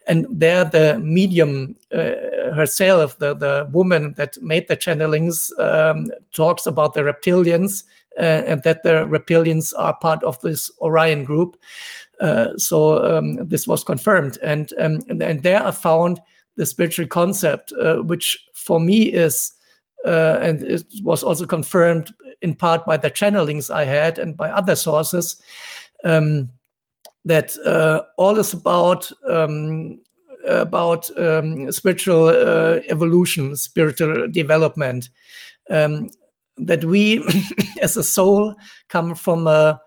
And there, the medium uh, herself, the the woman that made the channelings, um, talks about the reptilians. Uh, and that the reptilians are part of this Orion group. Uh, so um, this was confirmed, and, um, and, and there I found the spiritual concept, uh, which for me is, and it was also confirmed in part by the channelings I had and by other sources, um, that uh, all is about um, about um, spiritual uh, evolution, spiritual development. That we, as a soul, come from a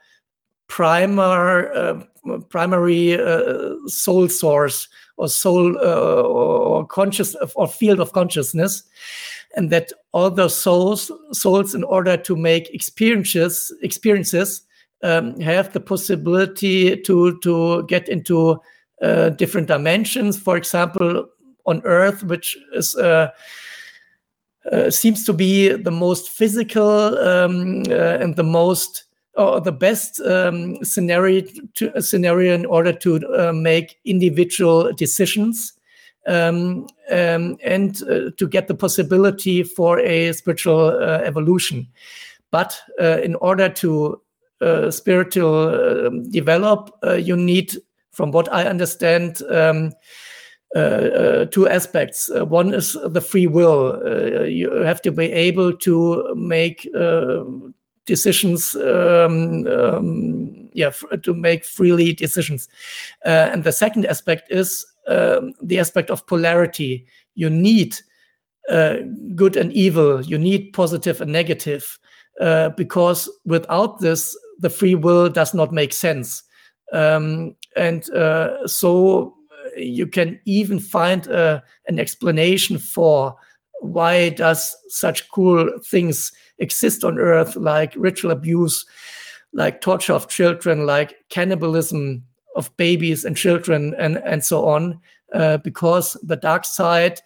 primar, uh, primary uh, soul source or soul uh, or conscious or field of consciousness and that all those souls souls in order to make experiences experiences um, have the possibility to to get into uh, different dimensions. For example on earth which is uh, uh, seems to be the most physical um, uh, and the most or the best um, scenario to, scenario in order to uh, make individual decisions um, um, and uh, to get the possibility for a spiritual uh, evolution. But uh, in order to uh, spiritual um, develop, uh, you need, from what I understand, um, two aspects. one is the free will. you have to be able to make decisions um, um, yeah to make freely decisions. Uh, and the second aspect is um, the aspect of polarity. You need uh, good and evil. You need positive and negative. Uh, because without this the free will does not make sense. Um, and uh, so you can even find uh, an explanation for why does such cool things exist on earth like ritual abuse like torture of children like cannibalism of babies and children and and so on uh, because the dark side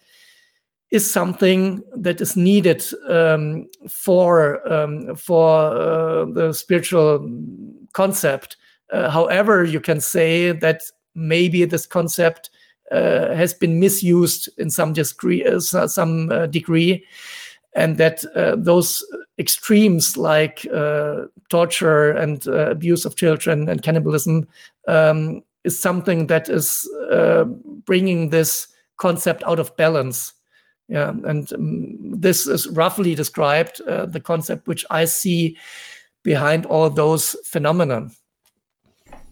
is something that is needed um, for um, for uh, the spiritual concept. Uh, however, you can say that maybe this concept uh, has been misused in some degree, uh, some uh, degree, and that those extremes like torture and abuse of children and cannibalism um, is something that is bringing this concept out of balance. Yeah, and um, this is roughly described uh, the concept which I see behind all those phenomena.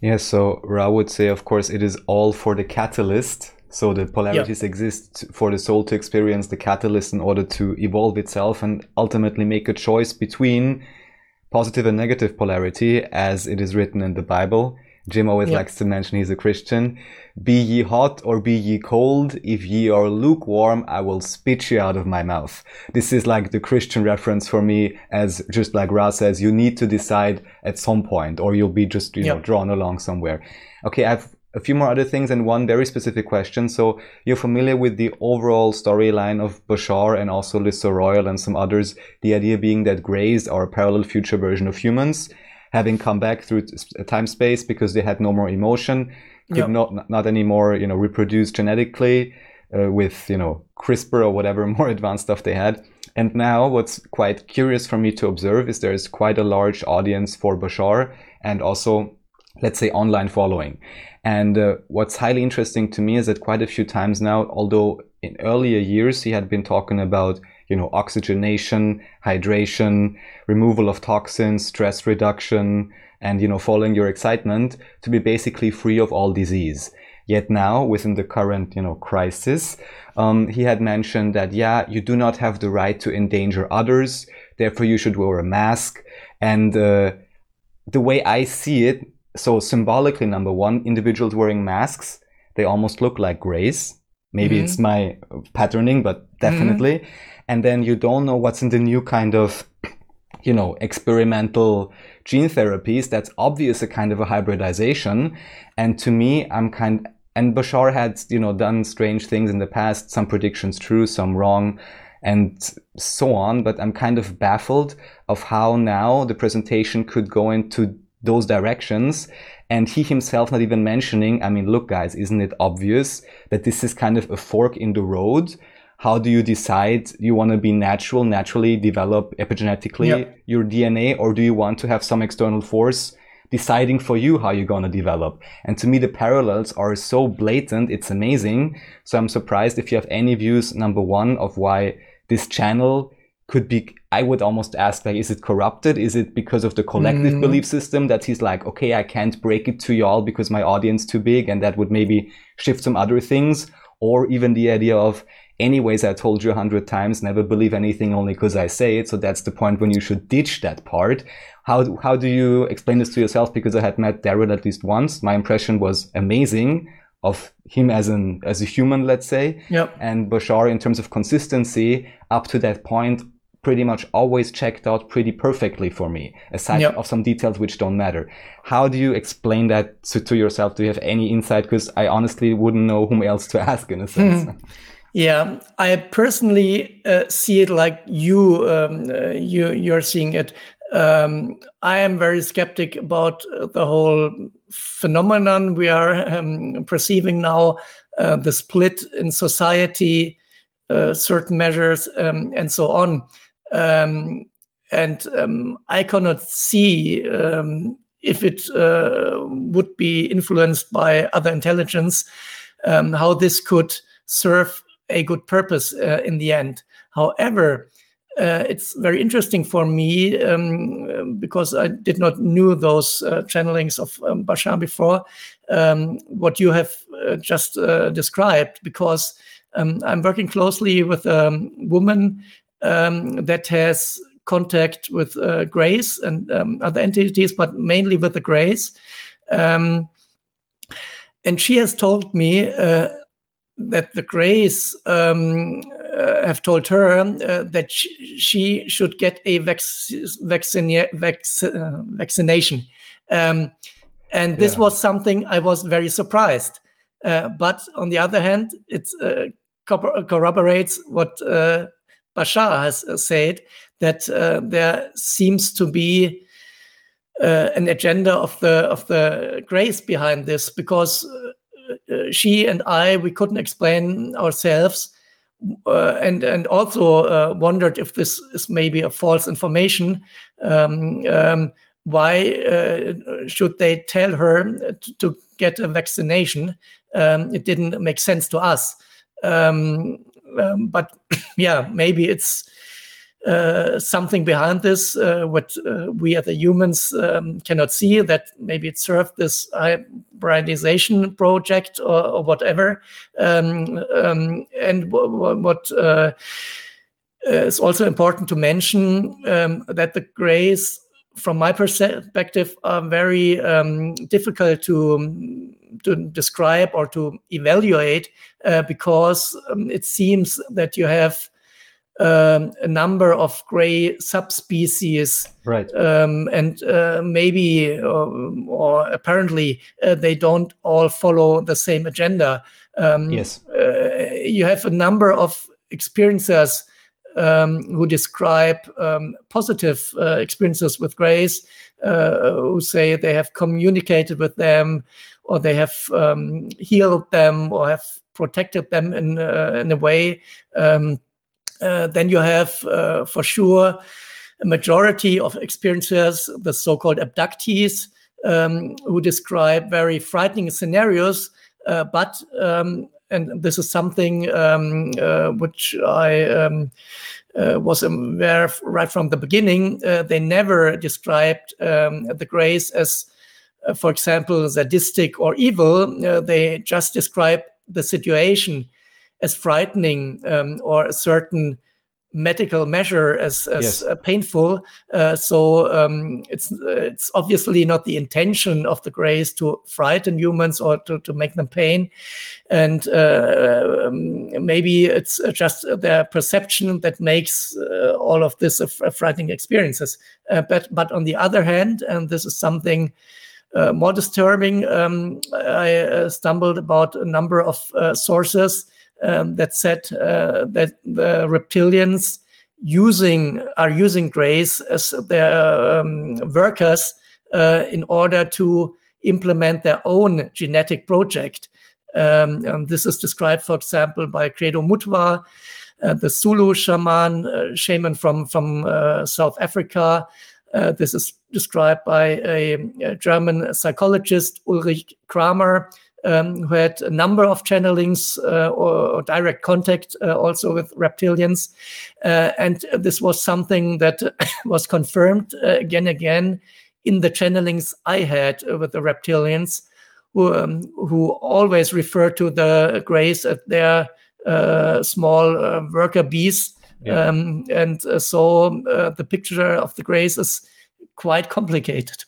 Yeah, so Ra would say, of course, it is all for the catalyst. So the polarities yeah. exist for the soul to experience the catalyst in order to evolve itself and ultimately make a choice between positive and negative polarity, as it is written in the Bible. Jim always yep. likes to mention he's a Christian. Be ye hot or be ye cold. If ye are lukewarm, I will spit you out of my mouth. This is like the Christian reference for me as just like Ra says, you need to decide at some point or you'll be just, you yep. know, drawn along somewhere. Okay. I have a few more other things and one very specific question. So you're familiar with the overall storyline of Bashar and also Lyssa Royal and some others. The idea being that Greys are a parallel future version of humans having come back through time space because they had no more emotion, could not not anymore you know reproduce genetically uh, with you know CRISPR or whatever more advanced stuff they had. And now, what's quite curious for me to observe is there's quite a large audience for Bashar and also, let's say, online following. And uh, what's highly interesting to me is that quite a few times now, although in earlier years he had been talking about you know, oxygenation, hydration, removal of toxins, stress reduction, and, you know, following your excitement to be basically free of all disease. Yet now, within the current, you know, crisis, um, he had mentioned that, yeah, you do not have the right to endanger others. Therefore, you should wear a mask. And uh, the way I see it, so symbolically, number one, individuals wearing masks, they almost look like grays. Maybe mm-hmm. it's my patterning, but definitely. Mm-hmm and then you don't know what's in the new kind of you know experimental gene therapies that's obvious a kind of a hybridization and to me i'm kind and bashar had you know done strange things in the past some predictions true some wrong and so on. But I'm kind of baffled of how now the presentation could go into those directions. And he himself not even mentioning, I mean, look, guys, isn't it obvious that this is kind of a fork in the road? How do you decide you want to be natural, naturally develop epigenetically Yeah. your DNA, or do you want to have some external force deciding for you how you're going to develop? And to me, the parallels are so blatant. It's amazing. So I'm surprised if you have any views, number one, of why this channel could be, I would almost ask, like, is it corrupted? Is it because of the collective mm. belief system that he's like, okay, I can't break it to y'all because my audience too big and that would maybe shift some other things? Or even the idea of, anyways, I told you a hundred times, never believe anything only because I say it. So that's the point when you should ditch that part. How, how do you explain this to yourself? Because I had met Darryl at least once. My impression was amazing of him as an, as a human, let's say. Yep. And Bashar, in terms of consistency, up to that point, pretty much always checked out pretty perfectly for me, aside Yep. of some details which don't matter. How do you explain that to, to yourself? Do you have any insight? Because I honestly wouldn't know whom else to ask in a sense. Hmm. Yeah, I personally uh, see it like you um, uh, you you're seeing it. Um, I am very skeptic about uh, the whole phenomenon we are um, perceiving now, uh, the split in society, uh, certain measures, um, and so on. Um, and um, I cannot see if it uh, would be influenced by other intelligence, how this could serve a good purpose uh, in the end. However, uh, it's very interesting for me um, because I did not knew those uh, channelings of um, Bashar before. Um, what you have uh, just uh, described, because um, I'm working closely with a woman um, that has contact with uh, Greys and um, other entities, but mainly with the Greys. And she has told me uh, that the Greys um, uh, have told her uh, that she, she should get a vac- vac- uh, vaccination. Um, and this Yeah. was something I was very surprised. Uh, but on the other hand, it uh, corro- corroborates what uh, Bashar has said that uh, there seems to be uh, an agenda of the of the grays behind this because uh, she and I we couldn't explain ourselves uh, and and also uh, wondered if this is maybe a false information. Um, um, why uh, should they tell her to, to get a vaccination? Um, it didn't make sense to us. Um, um, but yeah, maybe it's uh, something behind this, uh, what uh, we as the humans um, cannot see, that maybe it served this hybridization project or, or whatever. Um, um, and what uh, is also important to mention um, that the grays, from my perspective, are very um, difficult to to describe or to evaluate uh, because um, it seems that you have um, a number of gray subspecies Right. um, and uh, maybe um, or apparently uh, they don't all follow the same agenda. Um, Yes. uh, you have a number of experiences um, who describe um, positive uh, experiences with grays, uh, who say they have communicated with them, or they have um, healed them, or have protected them in uh, in a way. Uh, then you have, uh, for sure, a majority of experiences, the so-called abductees, um, who describe very frightening scenarios, uh, but um, and this is something um, uh, which I um, uh, was aware of right from the beginning. Uh, they never described um, the grays as, for example, sadistic or evil. They just describe the situation as frightening um, or a certain medical measure as, as Yes. uh, painful. Uh, so um, it's it's obviously not the intention of the grays to frighten humans or to, to make them pain, and uh, um, maybe it's uh, just their perception that makes uh, all of this frightening experiences. Uh, but but on the other hand, and this is something. Uh, more disturbing. Um, I uh, stumbled about a number of uh, sources um, that said uh, that the reptilians using are using grays as their um, workers uh, in order to implement their own genetic project. Um, this is described, for example, by Credo Mutwa, uh, the Zulu shaman, uh, shaman from from uh, South Africa. Uh, this is described by a, a German psychologist Ulrich Kramer, um, who had a number of channelings uh, or, or, direct contact uh, also with reptilians. Uh, and this was something that was confirmed uh, again and again in the channelings I had with the reptilians, who, um, who always refer to the grays as their uh, small uh, worker bees. Yeah. Um, and so the picture of the grays is quite complicated.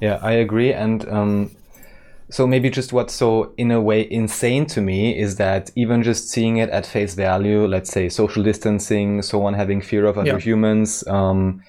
Yeah, I agree. And um, so maybe just what's so in a way insane to me is that even just seeing it at face value, let's say social distancing, someone having fear of other yeah. humans, um,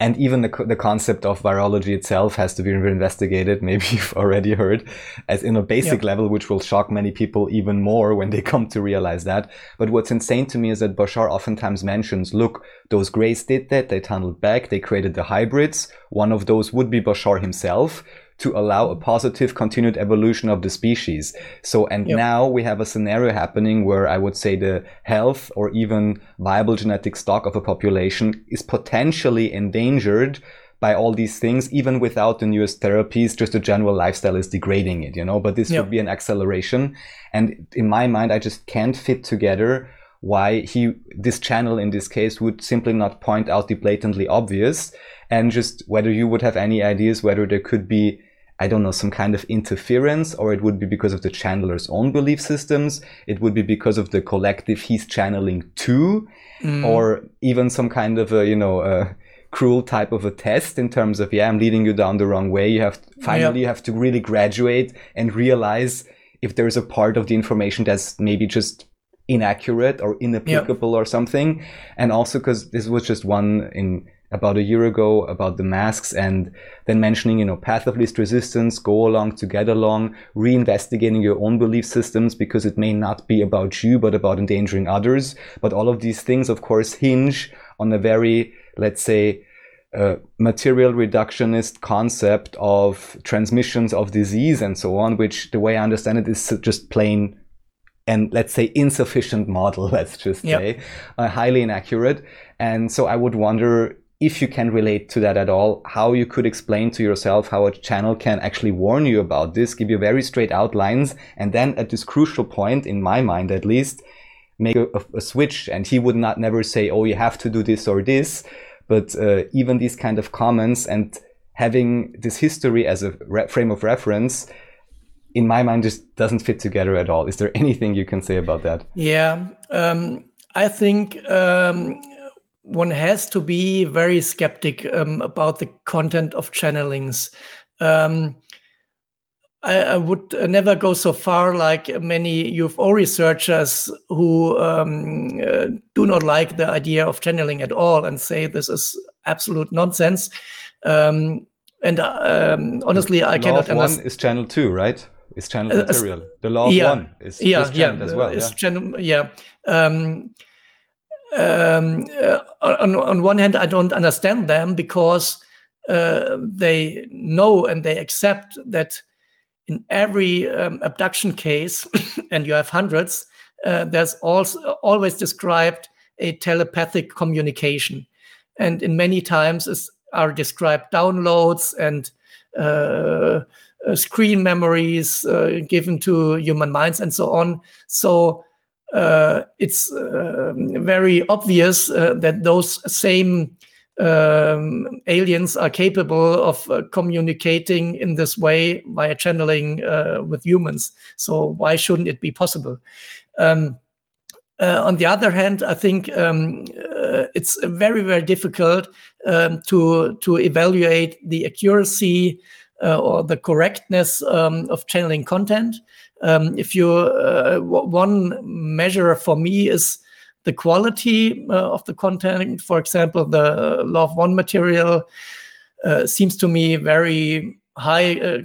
and even the, the concept of virology itself has to be investigated. Maybe you've already heard as in a basic yeah. level, which will shock many people even more when they come to realize that. But what's insane to me is that Bashar oftentimes mentions, look, those Greys did that. They tunneled back. They created the hybrids. One of those would be Bashar himself to allow a positive continued evolution of the species. So, and yep. now we have a scenario happening where I would say the health or even viable genetic stock of a population is potentially endangered by all these things, even without the newest therapies, just the general lifestyle is degrading it, you know, but this yep. would be an acceleration. And in my mind, I just can't fit together why he, this channel in this case would simply not point out the blatantly obvious and just whether you would have any ideas whether there could be I don't know, some kind of interference, or it would be because of the channeler's own belief systems. It would be because of the collective he's channeling to, mm. or even some kind of a, you know, a cruel type of a test in terms of, yeah, I'm leading you down the wrong way. You have to, finally, you have to really graduate and realize if there's a part of the information that's maybe just inaccurate or inapplicable or something. And also because this was just one in about a year ago about the masks and then mentioning, you know, path of least resistance, go along to get along, reinvestigating your own belief systems because it may not be about you, but about endangering others. But all of these things, of course, hinge on a very, let's say, uh, material reductionist concept of transmissions of disease and so on, which the way I understand it is just plain and let's say insufficient model, let's just yep. say, uh, highly inaccurate. And so I would wonder if you can relate to that at all, how you could explain to yourself how a channel can actually warn you about this, give you very straight outlines, and then at this crucial point, in my mind at least, make a, a switch. And he would not never say, oh, you have to do this or this. But uh, even these kind of comments and having this history as a frame of reference, in my mind, just doesn't fit together at all. Is there anything you can say about that? Yeah. Um, I think um, one has to be very skeptic um, about the content of channelings. Um, I, I, would never go so far like many UFO researchers who um, uh, do not like the idea of channeling at all and say this is absolute nonsense. Um, and um, honestly, I law cannot of one is channel two, right? Is channel uh, material. The law of yeah, one is, yeah, is yeah, as well. Yeah. Channel, yeah. Um, uh, on, on one hand, I don't understand them because uh, they know and they accept that in every um, abduction case, and you have hundreds, uh, there's also always described a telepathic communication, and in many times is, are described downloads and uh, uh screen memories uh, given to human minds and so on. So it's uh, very obvious uh, that those same um, aliens are capable of uh, communicating in this way via channeling uh, with humans. So why shouldn't it be possible? Um, uh, on the other hand, I think um, it's very very difficult um, to to evaluate the accuracy or the correctness um, of channeling content. Um, if you uh, one measure for me is the quality uh, of the content. For example, the Law of One material uh, seems to me very high uh,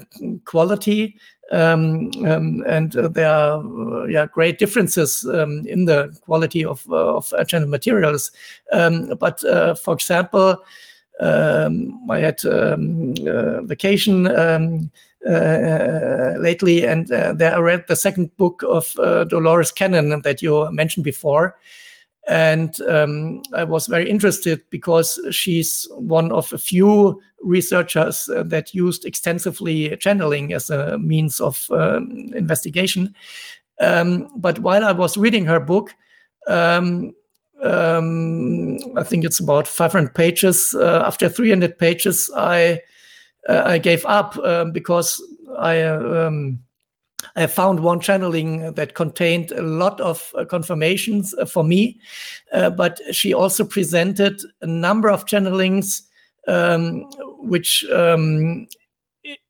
quality um, um, and uh, there are uh, yeah great differences um, in the quality of of channel materials. Um, but for example, um, I had vacation lately, and there I read the second book of Dolores Cannon that you mentioned before. And um, I was very interested because she's one of a few researchers uh, that used extensively channeling as a means of um, investigation. Um, but while I was reading her book, um, um, I think it's about 500 pages. Uh, after 300 pages, I uh, I gave up um, because I um, I found one channeling that contained a lot of uh, confirmations uh, for me, uh, but she also presented a number of channelings um, which, um,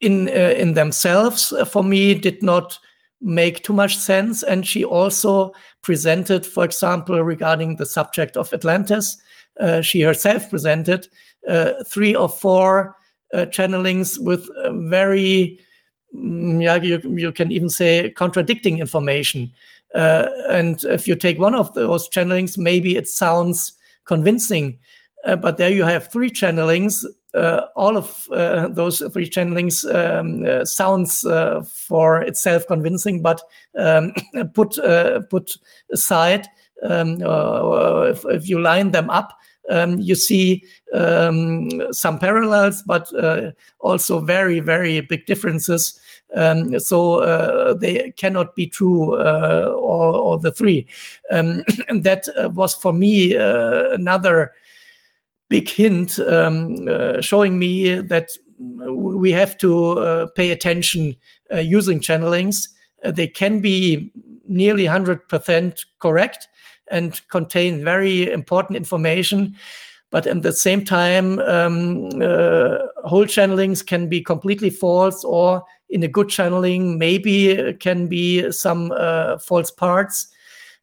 in uh, in themselves, uh, for me, did not make too much sense. And she also presented, for example, regarding the subject of Atlantis, uh, she herself presented three or four channelings with very Mm, yeah, you, you can even say contradicting information. Uh, and if you take one of those channelings, maybe it sounds convincing, uh, but there you have three channelings. Uh, all of uh, those three channelings um, uh, sounds uh, for itself convincing, but um, put put aside, um, if, if you line them up, um, you see um, some parallels, but uh, also very, very big differences. Um, so uh, they cannot be true, uh, all, all, the three. Um, and that uh, was for me uh, another big hint um, uh, showing me that we have to pay attention using channelings. they can be nearly 100% correct and contain very important information. But at the same time, um, uh, whole channelings can be completely false, or in a good channeling, maybe can be some uh, false parts.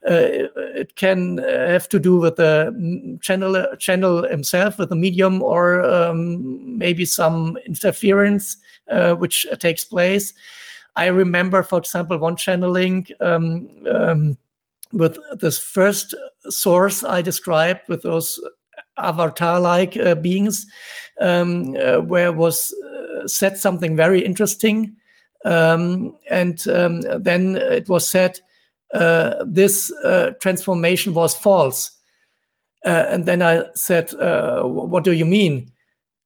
Uh, it can have to do with the channel channel himself, with the medium, or um, maybe some interference uh, which takes place. I remember, for example, one channeling. Um, um, with this first source I described with those avatar-like uh, beings, um, uh, where was uh, said something very interesting, um, and um, then it was said uh, this uh, transformation was false, uh, and then I said, "What do you mean?"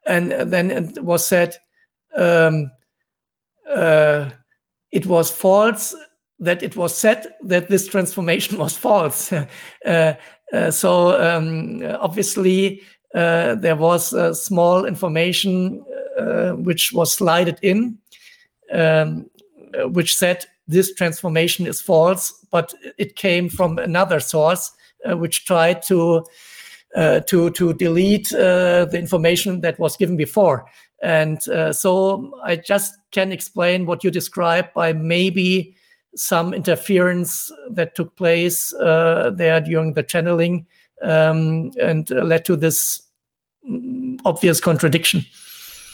And then it was said, um, "It was false." That it was said that this transformation was false. uh, uh, so um, obviously uh, there was small information uh, which was slided in, um, which said this transformation is false, but it came from another source uh, which tried to uh, to to delete the information that was given before. And so I just can explain what you described by maybe some interference that took place uh, there during the channeling um, and led to this mm, obvious contradiction.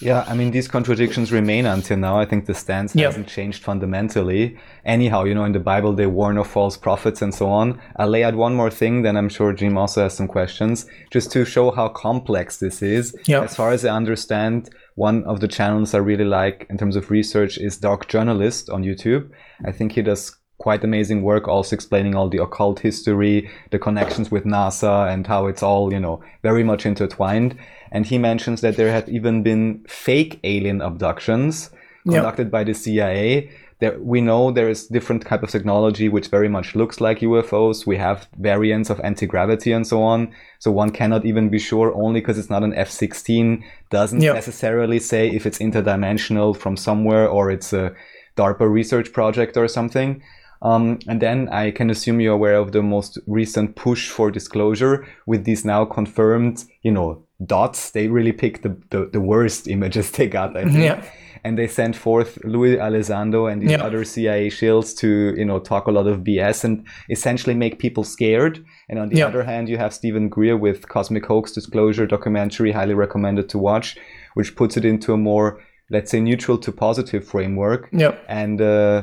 Yeah, I mean, these contradictions remain until now. I think the stance hasn't changed fundamentally. Anyhow, you know, in the Bible, they warn of false prophets and so on. I'll lay out one more thing, then I'm sure Jim also has some questions, just to show how complex this is. As far as I understand, one of the channels I really like in terms of research is Dark Journalist on YouTube. I think he does quite amazing work also explaining all the occult history, the connections with NASA and how it's all, you know, very much intertwined. And he mentions that there have even been fake alien abductions conducted yep. by the CIA there, we know there is different type of technology which very much looks like UFOs. We have variants of anti-gravity and so on. So one cannot even be sure only because it's not an F-16 doesn't necessarily say if it's interdimensional from somewhere or it's a DARPA research project or something. Um, and then I can assume you're aware of the most recent push for disclosure with these now confirmed, you know, dots. They really picked the, the, the worst images they got, I think. Yeah and they sent forth Luis Elizondo and these yeah. other CIA shills to you know talk a lot of BS and essentially make people scared. And on the yeah. other hand, you have Steven Greer with Cosmic Hoax Disclosure documentary, highly recommended to watch, which puts it into a more let's say, neutral to positive framework. Yeah. And uh,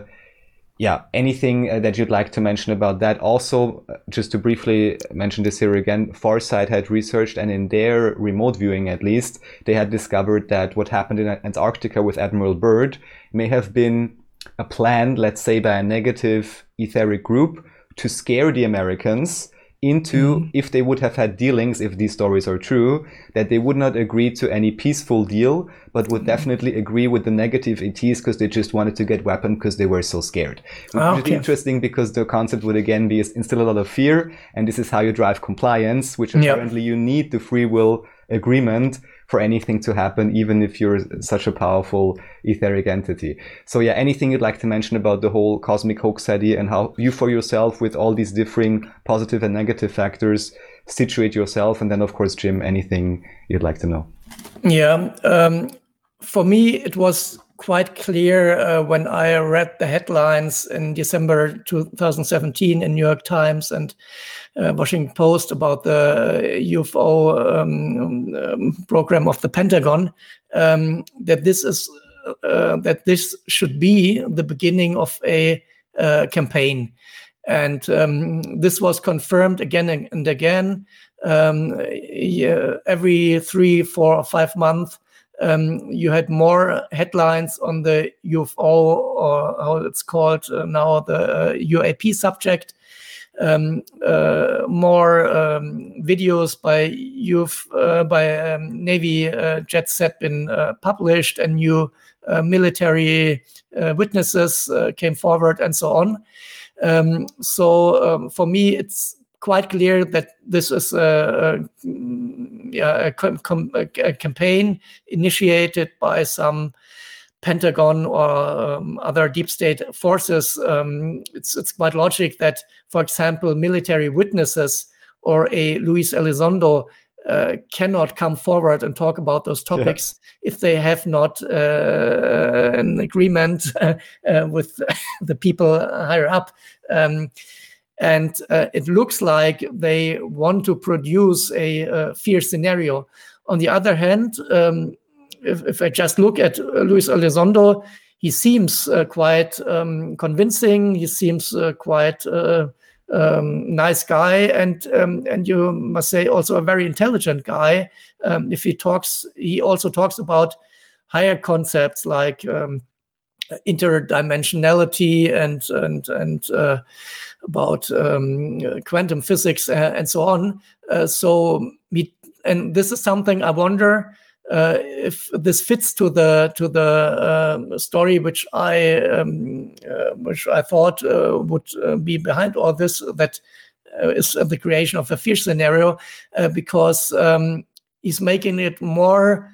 yeah, anything uh, that you'd like to mention about that? Also, uh, just to briefly mention this here again, Farsight had researched, and in their remote viewing at least, they had discovered that what happened in Antarctica with Admiral Byrd may have been a plan, let's say, by a negative etheric group to scare the Americans into mm-hmm. if they would have had dealings, if these stories are true, that they would not agree to any peaceful deal, but would mm-hmm. definitely agree with the negative ETs because they just wanted to get weapon because they were so scared. Which okay. is interesting because the concept would again be instill a lot of fear, and this is how you drive compliance, which apparently yep. you need the free will agreement for anything to happen, even if you're such a powerful etheric entity. So yeah, anything you'd like to mention about the whole cosmic hoax idea and how you for yourself with all these differing positive and negative factors situate yourself. And then of course, Jim, anything you'd like to know. Yeah. Um, for me, it was quite clear uh, when I read the headlines in December 2017 in New York Times and Washington Post about the UFO um, um, program of the Pentagon um, that this is uh, that this should be the beginning of a uh, campaign, and um, this was confirmed again and again. Um, yeah, every three, four, or five months, um, you had more headlines on the UFO or how it's called uh, now, the uh, UAP subject. Um, uh, more um, videos by UF, uh, by um, Navy uh, jets had been uh, published, and new military witnesses came forward, and so on. Um, so um, for me, it's quite clear that this is a, a, a, a campaign initiated by some Pentagon or um, other deep state forces. Um, it's it's quite logic that, for example, military witnesses or a Luis Elizondo uh, cannot come forward and talk about those topics yeah. if they have not uh, an agreement uh, with the people higher up. Um, and uh, it looks like they want to produce a, a fear scenario. On the other hand, um, if, if, I just look at uh, Luis Elizondo, he seems uh, quite um, convincing. He seems uh, quite um, nice guy, and um, and you must say also a very intelligent guy. Um, if he talks, he also talks about higher concepts like um, interdimensionality and and and uh, about um, quantum physics uh, and so on. Uh, so and this is something I wonder uh, if this fits to the to the um, story which I um, uh, which I thought uh, would uh, be behind all this that is the creation of a fear scenario because um, he's making it more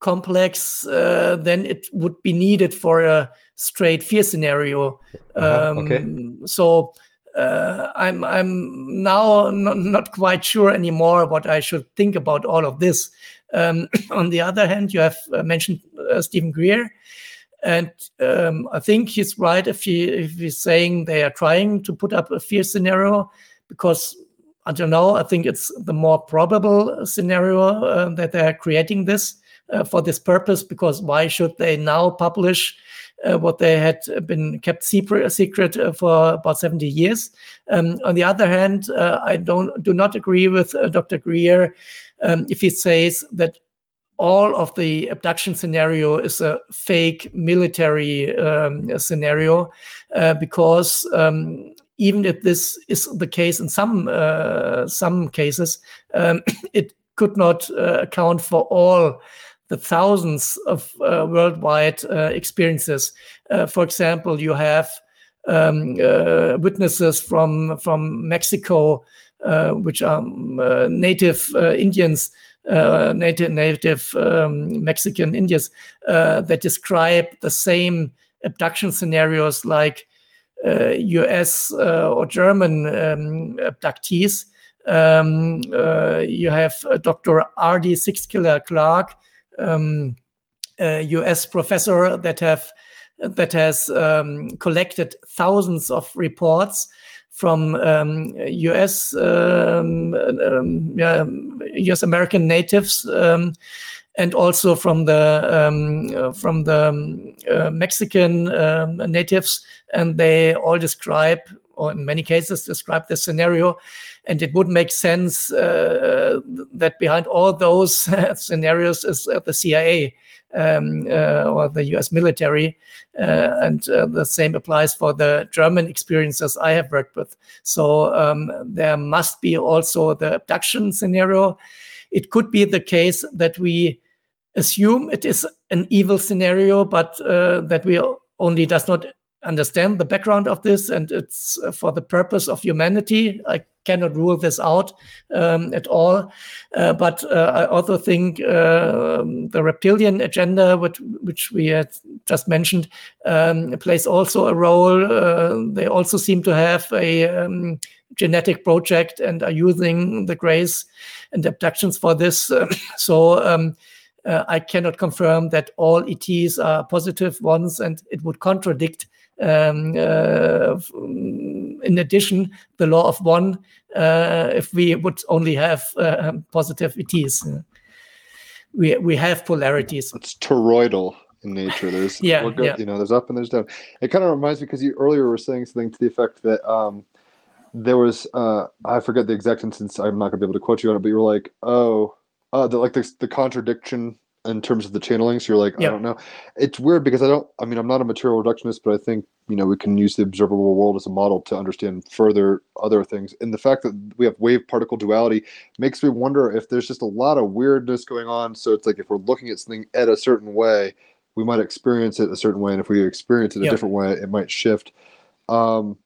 complex than it would be needed for a straight fear scenario. Uh-huh. Okay. Um, so uh, I'm I'm now not, not, quite sure anymore what I should think about all of this. Um, on the other hand, you have uh, mentioned uh, Steven Greer, and um, I think he's right if he if he's saying they are trying to put up a fear scenario because until now I think it's the more probable scenario uh, that they are creating this uh, for this purpose. Because why should they now publish? Uh, what they had been kept secret, secret uh, for about 70 years. Um, on the other hand, uh, I don't do not agree with uh, Dr. Greer um, if he says that all of the abduction scenario is a fake military um, scenario uh, because um, even if this is the case in some uh, some cases, um, it could not account for all the thousands of uh, worldwide uh, experiences. Uh, for example, you have um, uh, witnesses from from Mexico, uh, which are um, native Indians, native native um, Mexican Indians, that describe the same abduction scenarios like U.S. or German um, abductees. Um, you have Dr. Ardy Sixkiller Killer Clark, um, US professor that have that has um, collected thousands of reports from um, US um, um, yeah, US American natives, um, and also from the um, uh, from the uh, Mexican um, natives, and they all describe, or in many cases, describe this scenario. And it would make sense uh, that behind all those scenarios is the CIA um, uh, or the US military. Uh, and uh, the same applies for the German experiences I have worked with. So um, there must be also the abduction scenario. It could be the case that we assume it is an evil scenario, but uh, that we only does not understand the background of this and it's uh, for the purpose of humanity. I cannot rule this out um, at all. Uh, but uh, I also think uh, the reptilian agenda, which, which we had just mentioned, um, plays also a role. Uh, they also seem to have a um, genetic project and are using the grays and abductions for this. so um, uh, I cannot confirm that all ETs are positive ones, and it would contradict um, uh, in addition, the law of one uh, if we would only have uh, positive ETs. we we have polarities. It's toroidal in nature. There's yeah, yeah. you know, there's up and there's down. It kind of reminds me because you earlier were saying something to the effect that um, there was uh, I forget the exact instance. I'm not gonna be able to quote you on it, but you were like, oh, uh, the, like the the contradiction in terms of the channeling. So you're like, yep. I don't know. It's weird because I don't. I mean, I'm not a material reductionist, but I think you know we can use the observable world as a model to understand further other things. And the fact that we have wave particle duality makes me wonder if there's just a lot of weirdness going on. So it's like if we're looking at something at a certain way, we might experience it a certain way, and if we experience it a yep. different way, it might shift. Um,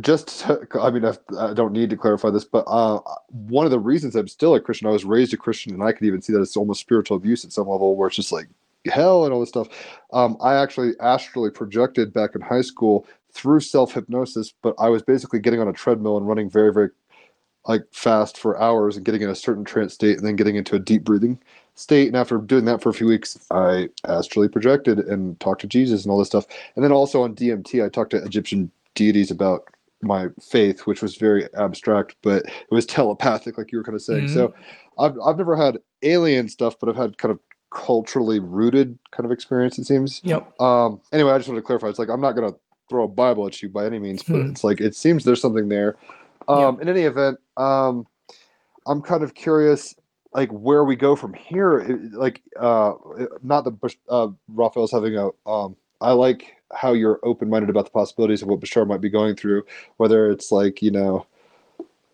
just to, i mean I, I, don't need to clarify this but uh, one of the reasons i'm still a christian i was raised a christian and i could even see that it's almost spiritual abuse at some level where it's just like hell and all this stuff. Um, i actually astrally projected back in high school through self-hypnosis but i was basically getting on a treadmill and running very very like fast for hours and getting in a certain trance state and then getting into a deep breathing state. And after doing that for a few weeks i astrally projected and talked to jesus and all this stuff. And then also on dmt i talked to egyptian deities about my faith, which was very abstract, but it was telepathic, like you were kind of saying. Mm-hmm. So I've, I've never had alien stuff, but I've had kind of culturally rooted kind of experience, it seems. Yep. Um, anyway, I just want to clarify. It's like, I'm not going to throw a Bible at you by any means, but mm-hmm. it's like, it seems there's something there. Um, yep. In any event, um, I'm kind of curious like where we go from here like uh not the uh raphael's having a um i like how you're open minded about the possibilities of what Bashar might be going through, whether it's like you know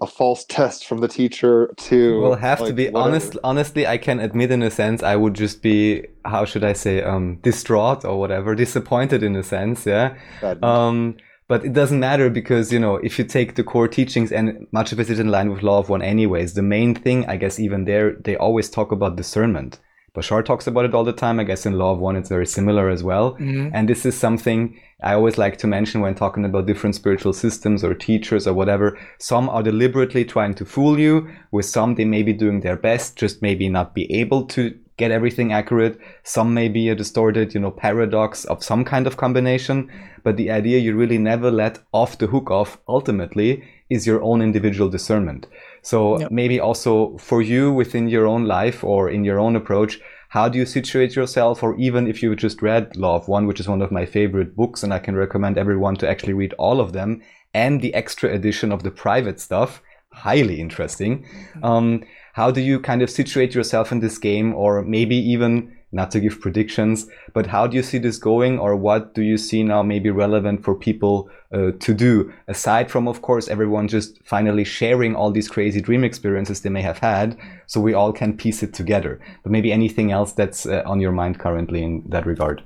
a false test from the teacher to will have like, to be. whatever. honest honestly i can admit in a sense i would just be how should i say um distraught or whatever disappointed in a sense yeah? Um but it doesn't matter because you know if you take the core teachings and much of it is in line with law of one anyways the main thing i guess even there they always talk about discernment Bashar talks about it all the time. I guess in Law of One, it's very similar as well. Mm-hmm. And this is something I always like to mention when talking about different spiritual systems or teachers or whatever. Some are deliberately trying to fool you. With some, they may be doing their best, just maybe not be able to get everything accurate. Some may be a distorted, you know, paradox of some kind of combination. But the idea you really never let off the hook off ultimately is your own individual discernment. So yep. maybe also for you within your own life or in your own approach, how do you situate yourself? Or even if you just read Law of One, which is one of my favorite books, and I can recommend everyone to actually read all of them and the extra edition of the private stuff, highly interesting. Mm-hmm. Um, how do you kind of situate yourself in this game or maybe even not to give predictions, but how do you see this going, or what do you see now maybe relevant for people uh, to do? Aside from, of course, everyone just finally sharing all these crazy dream experiences they may have had, so we all can piece it together. But maybe anything else that's uh, on your mind currently in that regard?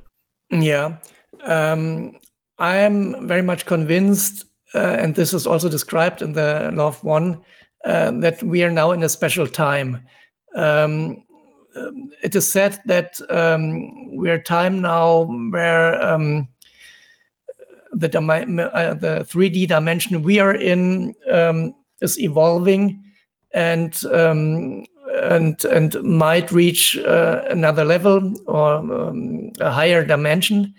Yeah, um, I am very much convinced, uh, and this is also described in the of One, uh, that we are now in a special time. Um, um, it is said that um, we're time now where um, the uh, the 3D dimension we are in um, is evolving and um, and and might reach uh, another level or um, a higher dimension,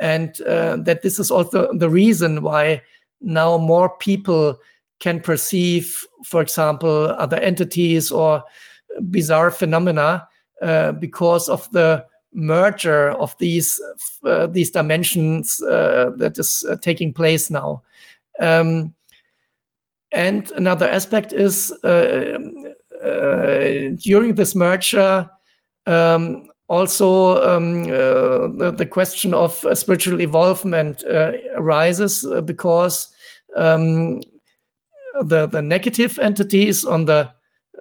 and uh, that this is also the reason why now more people can perceive, for example, other entities or bizarre phenomena uh, because of the merger of these uh, these dimensions uh, that is uh, taking place now. Um, and another aspect is uh, during this merger, um, also um, the, the, question of spiritual evolvement arises because um, the, the negative entities on the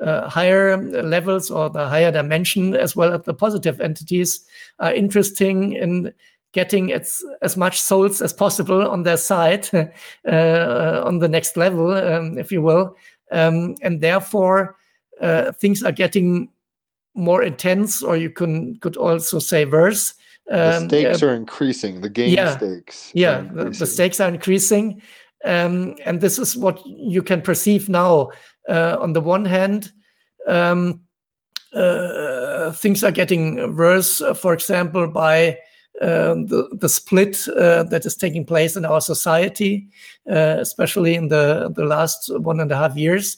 uh, higher levels or the higher dimension, as well as the positive entities, are interesting in getting as, as much souls as possible on their side uh, on the next level, um, if you will. Um, and therefore, uh, things are getting more intense, or you can could also say worse. Um, the stakes uh, are increasing. The game yeah, stakes. Yeah, the, the, stakes are increasing. Um, and this is what you can perceive now. Uh, on the one hand, um, uh, things are getting worse, uh, for example, by uh, the, the split uh, that is taking place in our society, uh, especially in the, the last one and a half years.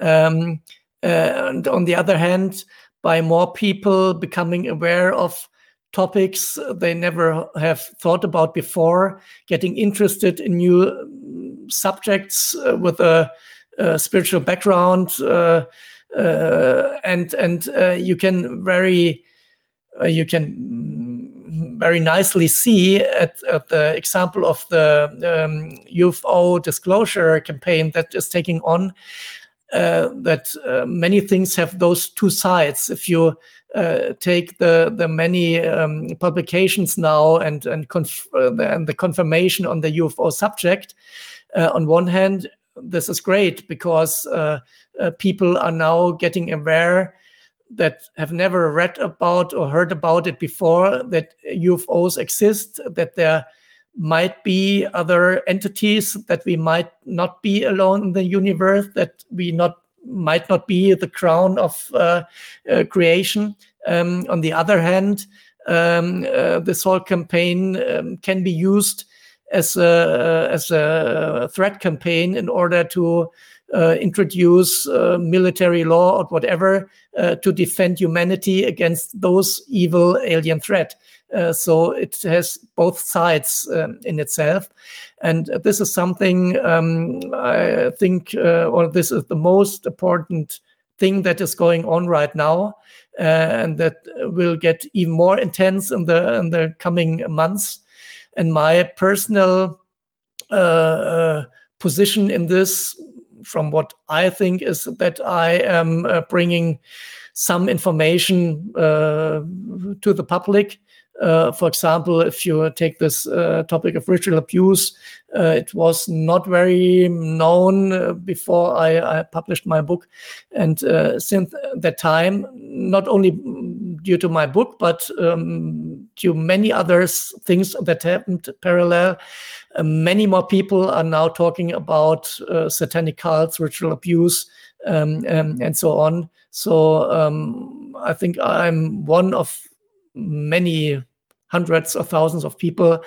Um, and on the other hand, by more people becoming aware of topics they never have thought about before, getting interested in new subjects uh, with a, a, spiritual background, uh, uh, and and uh, you can very uh, you can very nicely see at, at the example of the um, UFO disclosure campaign that is taking on uh, that uh, many things have those two sides. If you uh, take the the many um, publications now and and, conf- and, the confirmation on the UFO subject, on one hand, this is great because people are now getting aware that have never read about or heard about it before that UFOs exist, that there might be other entities that we might not be alone in the universe that we not might not be the crown of uh, uh, creation. Um, on the other hand um, uh, this whole campaign um, can be used as a as a threat campaign in order to uh, introduce uh, military law or whatever uh, to defend humanity against those evil alien threat. Uh, so it has both sides um, in itself. And this is something um, I think, uh, or this is the most important thing that is going on right now, uh, and that will get even more intense in the in the coming months. And my personal uh, uh, position in this, from what I think, is that I am bringing some information to the public uh, for example, if you take this uh, topic of ritual abuse, uh, it was not very known uh, before I, I, published my book. And uh, since that time, not only due to my book, but um, to many other things that happened parallel, many more people are now talking about satanic cults, ritual abuse, um, um, and so on. So um, I think I'm one of many hundreds of thousands of people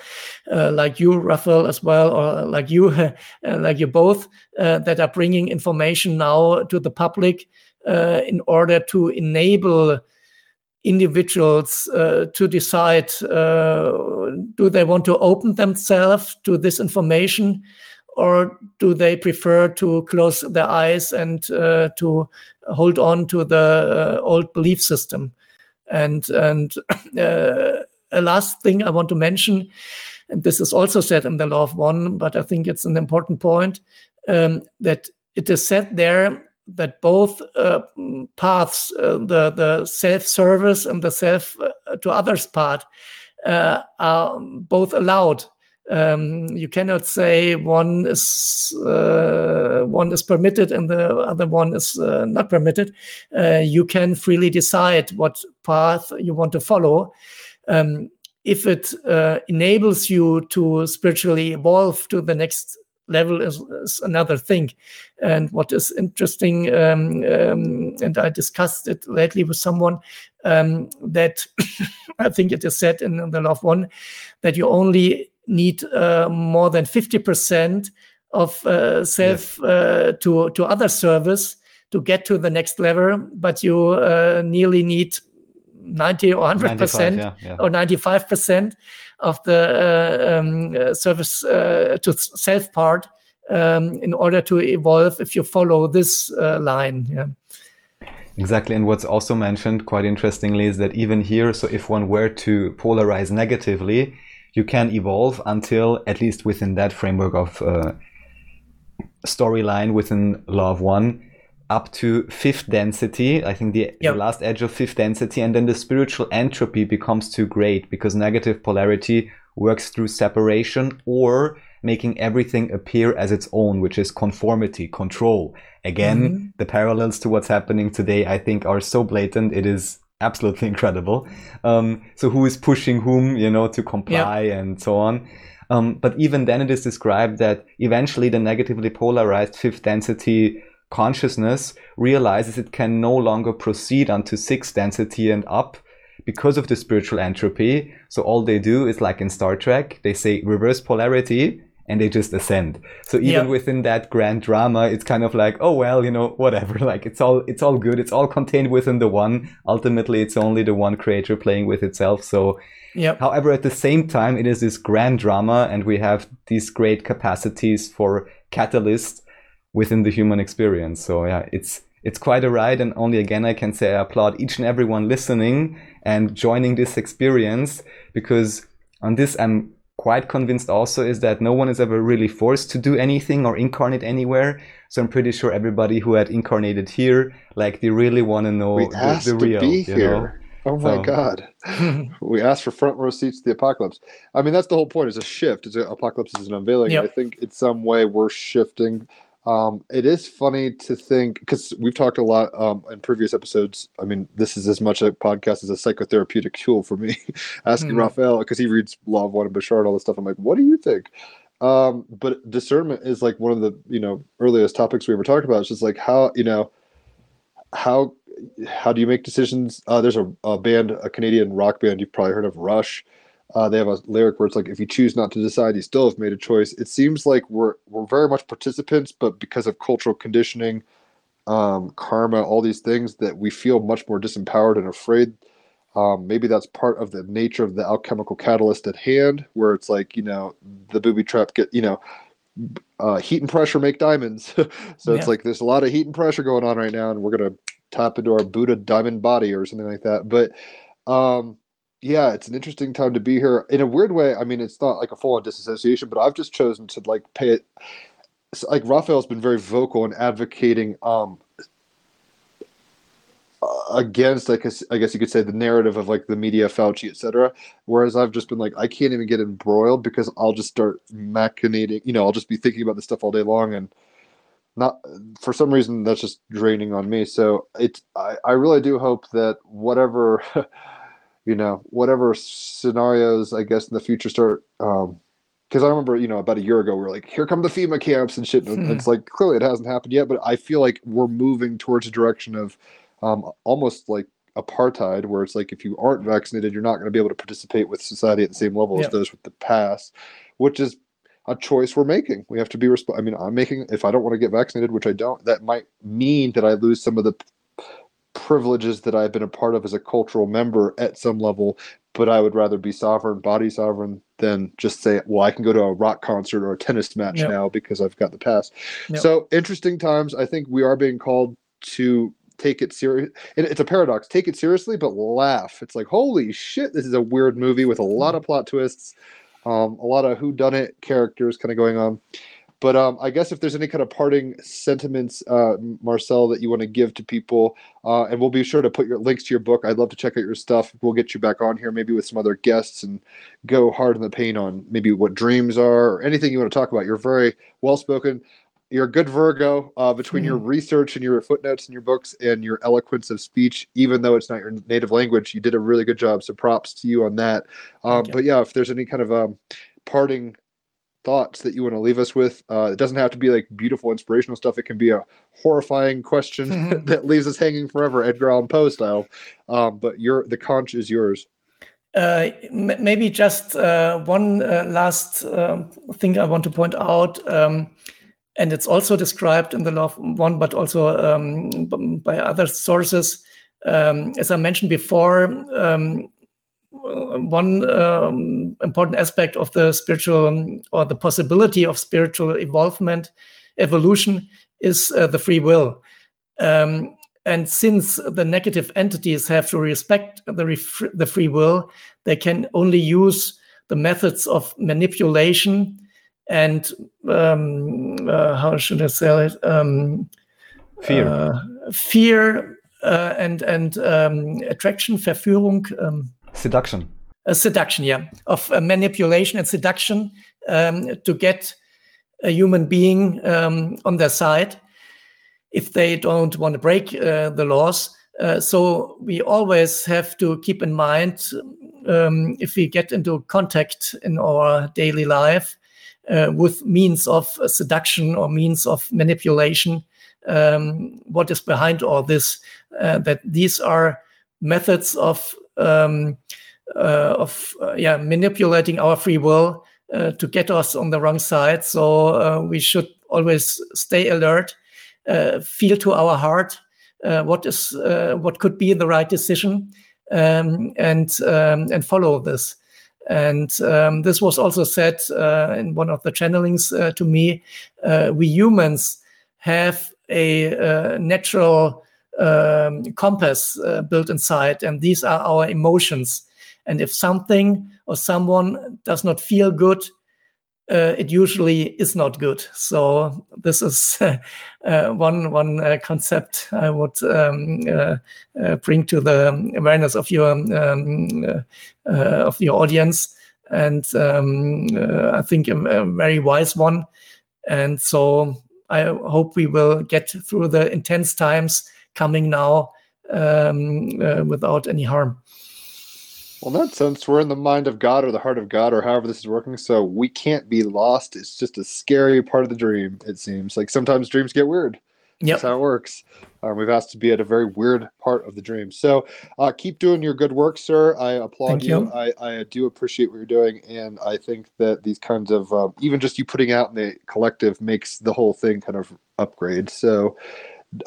uh, like you, Raphael, as well, or like you, uh, like you both, uh, that are bringing information now to the public uh, in order to enable individuals uh, to decide uh, do they want to open themselves to this information or do they prefer to close their eyes and to hold on to the old belief system and and uh, a last thing I want to mention, and this is also said in the law of one, but I think it's an important point um, that it is said there that both uh, paths, uh, the the self service and the self uh, to others part, uh, are both allowed. Um, you cannot say one is uh, one is permitted and the other one is uh, not permitted. Uh, you can freely decide what path you want to follow. Um, if it uh, enables you to spiritually evolve to the next level is, is another thing. And what is interesting, um, um, and I discussed it lately with someone, um, that I think it is said in the Love One that you only need uh, more than 50% of uh, self yes. uh, to to other service to get to the next level, but you uh, nearly need 90 or 100 percent yeah, yeah. or 95 percent of the uh, um, service uh, to self part um, in order to evolve if you follow this uh, line. Yeah. Exactly. And what's also mentioned quite interestingly is that even here, so if one were to polarize negatively, you can evolve until at least within that framework of uh, storyline within law of one up to fifth density i think the, Yep. the last edge of fifth density and then the spiritual entropy becomes too great because negative polarity works through separation or making everything appear as its own which is conformity control again the parallels to what's happening today i think are so blatant it is absolutely incredible. Um, so who is pushing whom you know to comply and so on. Um, but even then, it is described that eventually the negatively polarized fifth density consciousness realizes it can no longer proceed onto sixth density and up because of the spiritual entropy. So all they do is like in Star Trek, they say reverse polarity and they just ascend. So even Yeah. within that grand drama, it's kind of like, oh well, you know, whatever. Like it's all it's all good. It's all contained within the one. Ultimately, it's only the one creator playing with itself. So Yep. However, at the same time, it is this grand drama, and we have these great capacities for catalyst within the human experience. So yeah, it's it's quite a ride, and only again I can say I applaud each and everyone listening and joining this experience because on this I'm quite convinced also is that no one is ever really forced to do anything or incarnate anywhere. So I'm pretty sure everybody who had incarnated here, like they really want to know we the, asked the real. to be here. know? Oh my So- god. we asked for front row seats to the apocalypse. I mean, that's the whole point. It's a shift. It's a, apocalypse is an unveiling. Yep. I think in some way we're shifting. Um, it is funny to think because we've talked a lot um, in previous episodes. I mean, this is as much a podcast as a psychotherapeutic tool for me. Asking Mhm. Raphael because he reads Law of One and Bashar and all this stuff. I'm like, what do you think? Um, but discernment is like one of the you know earliest topics we ever talked about. It's just like how you know how how do you make decisions? Uh, there's a, a band, a Canadian rock band you've probably heard of, Rush. Uh, they have a lyric where it's like, if you choose not to decide, you still have made a choice. It seems like we're we're very much participants, but because of cultural conditioning, um, karma, all these things, that we feel much more disempowered and afraid. Um, maybe that's part of the nature of the alchemical catalyst at hand, where it's like you know the booby trap get you know uh, heat and pressure make diamonds. so Yeah. it's like there's a lot of heat and pressure going on right now, and we're gonna tap into our Buddha diamond body or something like that. But um, yeah, it's an interesting time to be here. In a weird way, I mean, it's not like a full on disassociation, but I've just chosen to like pay it. So, like Raphael's been very vocal in advocating um, against, like, I guess you could say, the narrative of like the media, Fauci, etc. Whereas I've just been like, I can't even get embroiled because I'll just start machinating. You know, I'll just be thinking about this stuff all day long and not for some reason that's just draining on me so it's i, I really do hope that whatever you know whatever scenarios i guess in the future start um because i remember you know about a year ago we were like here come the fema camps and shit and Hmm. it's like clearly it hasn't happened yet but i feel like we're moving towards a direction of um almost like apartheid where it's like if you aren't vaccinated you're not going to be able to participate with society at the same level Yeah. as those with the pass which is a choice we're making. We have to be resp- I mean, I'm making if I don't want to get vaccinated, which I don't, that might mean that I lose some of the privileges that I've been a part of as a cultural member at some level, but I would rather be sovereign, body sovereign than just say, well, I can go to a rock concert or a tennis match Yep. now because I've got the pass. Yep. So, interesting times. I think we are being called to take it serious. It's a paradox. Take it seriously, but laugh. It's like, holy shit, this is a weird movie with a lot of plot twists um, a lot of who done it characters kind of going on. But um, I guess if there's any kind of parting sentiments, uh, Marcel, that you want to give to people, uh, and we'll be sure to put your links to your book. I'd love to check out your stuff. We'll get you back on here, maybe with some other guests, and go hard in the paint on maybe what dreams are or anything you want to talk about. You're very well spoken. You're a good Virgo uh, between your research and your footnotes in your books and your eloquence of speech. Even though it's not your native language, you did a really good job. So props to you on that. Um, but yeah, if there's any kind of um, parting thoughts that you want to leave us with, uh, it doesn't have to be like beautiful, inspirational stuff. It can be a horrifying question that leaves us hanging forever, Edgar Allan Poe style. Um, but your the conch is yours. Uh, m- maybe just uh, one uh, last um, thing I want to point out, um, and it's also described in the Law of One, but also um, by other sources. um, as I mentioned before, um, one um, important aspect of the spiritual or the possibility of spiritual evolvement, evolution, is uh, the free will. Um, and since the negative entities have to respect the, the free will, they can only use the methods of manipulation and um, uh, how should I say it? Um, fear, uh, fear, uh, and and um, attraction, Verführung, um, A seduction, yeah, of uh, manipulation and seduction um, to get a human being um, on their side if they don't want to break uh, the laws. Uh, so we always have to keep in mind um, if we get into contact in our daily life uh, with means of seduction or means of manipulation, um, what is behind all this? Uh, that these are methods of um, uh, of uh, yeah manipulating our free will uh, to get us on the wrong side. So we should always stay alert, feel to our heart what is what could be the right decision um, and um, and follow this. And um, this was also said uh, in one of the channelings uh, to me. Uh, we humans have a uh, natural um, compass uh, built inside, and these are our emotions. And if something or someone does not feel good, uh, it usually is not good. So this is uh, one one uh, concept I would um, uh, uh, bring to the awareness of your um, of your audience, and um, I think a, a, very wise one. And so I hope we will get through the intense times coming now um, without any harm. Well, in that sense, we're in the mind of God or the heart of God or however this is working, so we can't be lost. It's just a scary part of the dream, it seems. Like sometimes dreams get weird. Yep. That's how it works. Um, we've asked to be at a very weird part of the dream. So uh, keep doing your good work, sir. I applaud you. you. I, I do appreciate what you're doing. And I think that these kinds of, uh, even just you putting out in the collective makes the whole thing kind of upgrade. So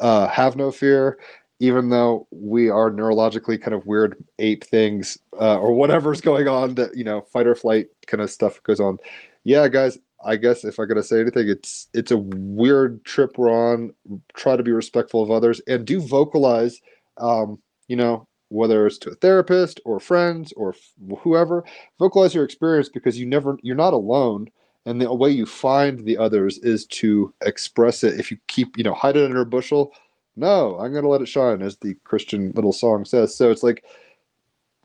uh, have no fear even though we are neurologically kind of weird ape things uh, or whatever's going on that you know fight or flight kind of stuff goes on. Yeah guys i guess if i gotta say anything it's it's a weird trip we're on. Try to be respectful of others and do vocalize um, you know whether it's to a therapist or friends or f- whoever vocalize your experience because you never you're not alone and the way you find the others is to express it. If you keep you know hide it under a bushel no i'm going to let it shine as the christian little song says. So it's like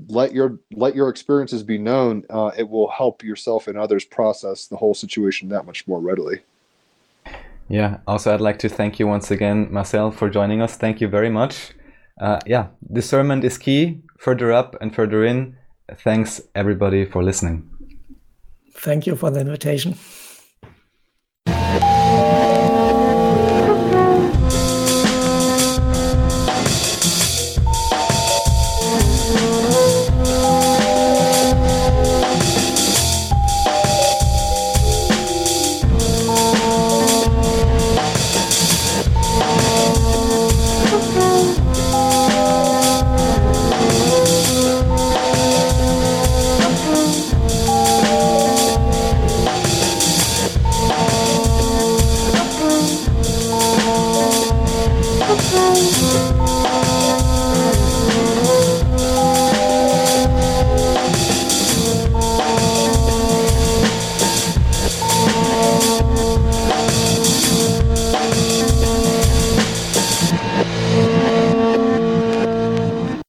let your let your experiences be known. Uh, it will help yourself and others process the whole situation that much more readily. Yeah. Also i'd like to thank you once again marcel for joining us. Thank you very much. Uh, yeah discernment is key. Further up and further in thanks everybody for listening thank you for the invitation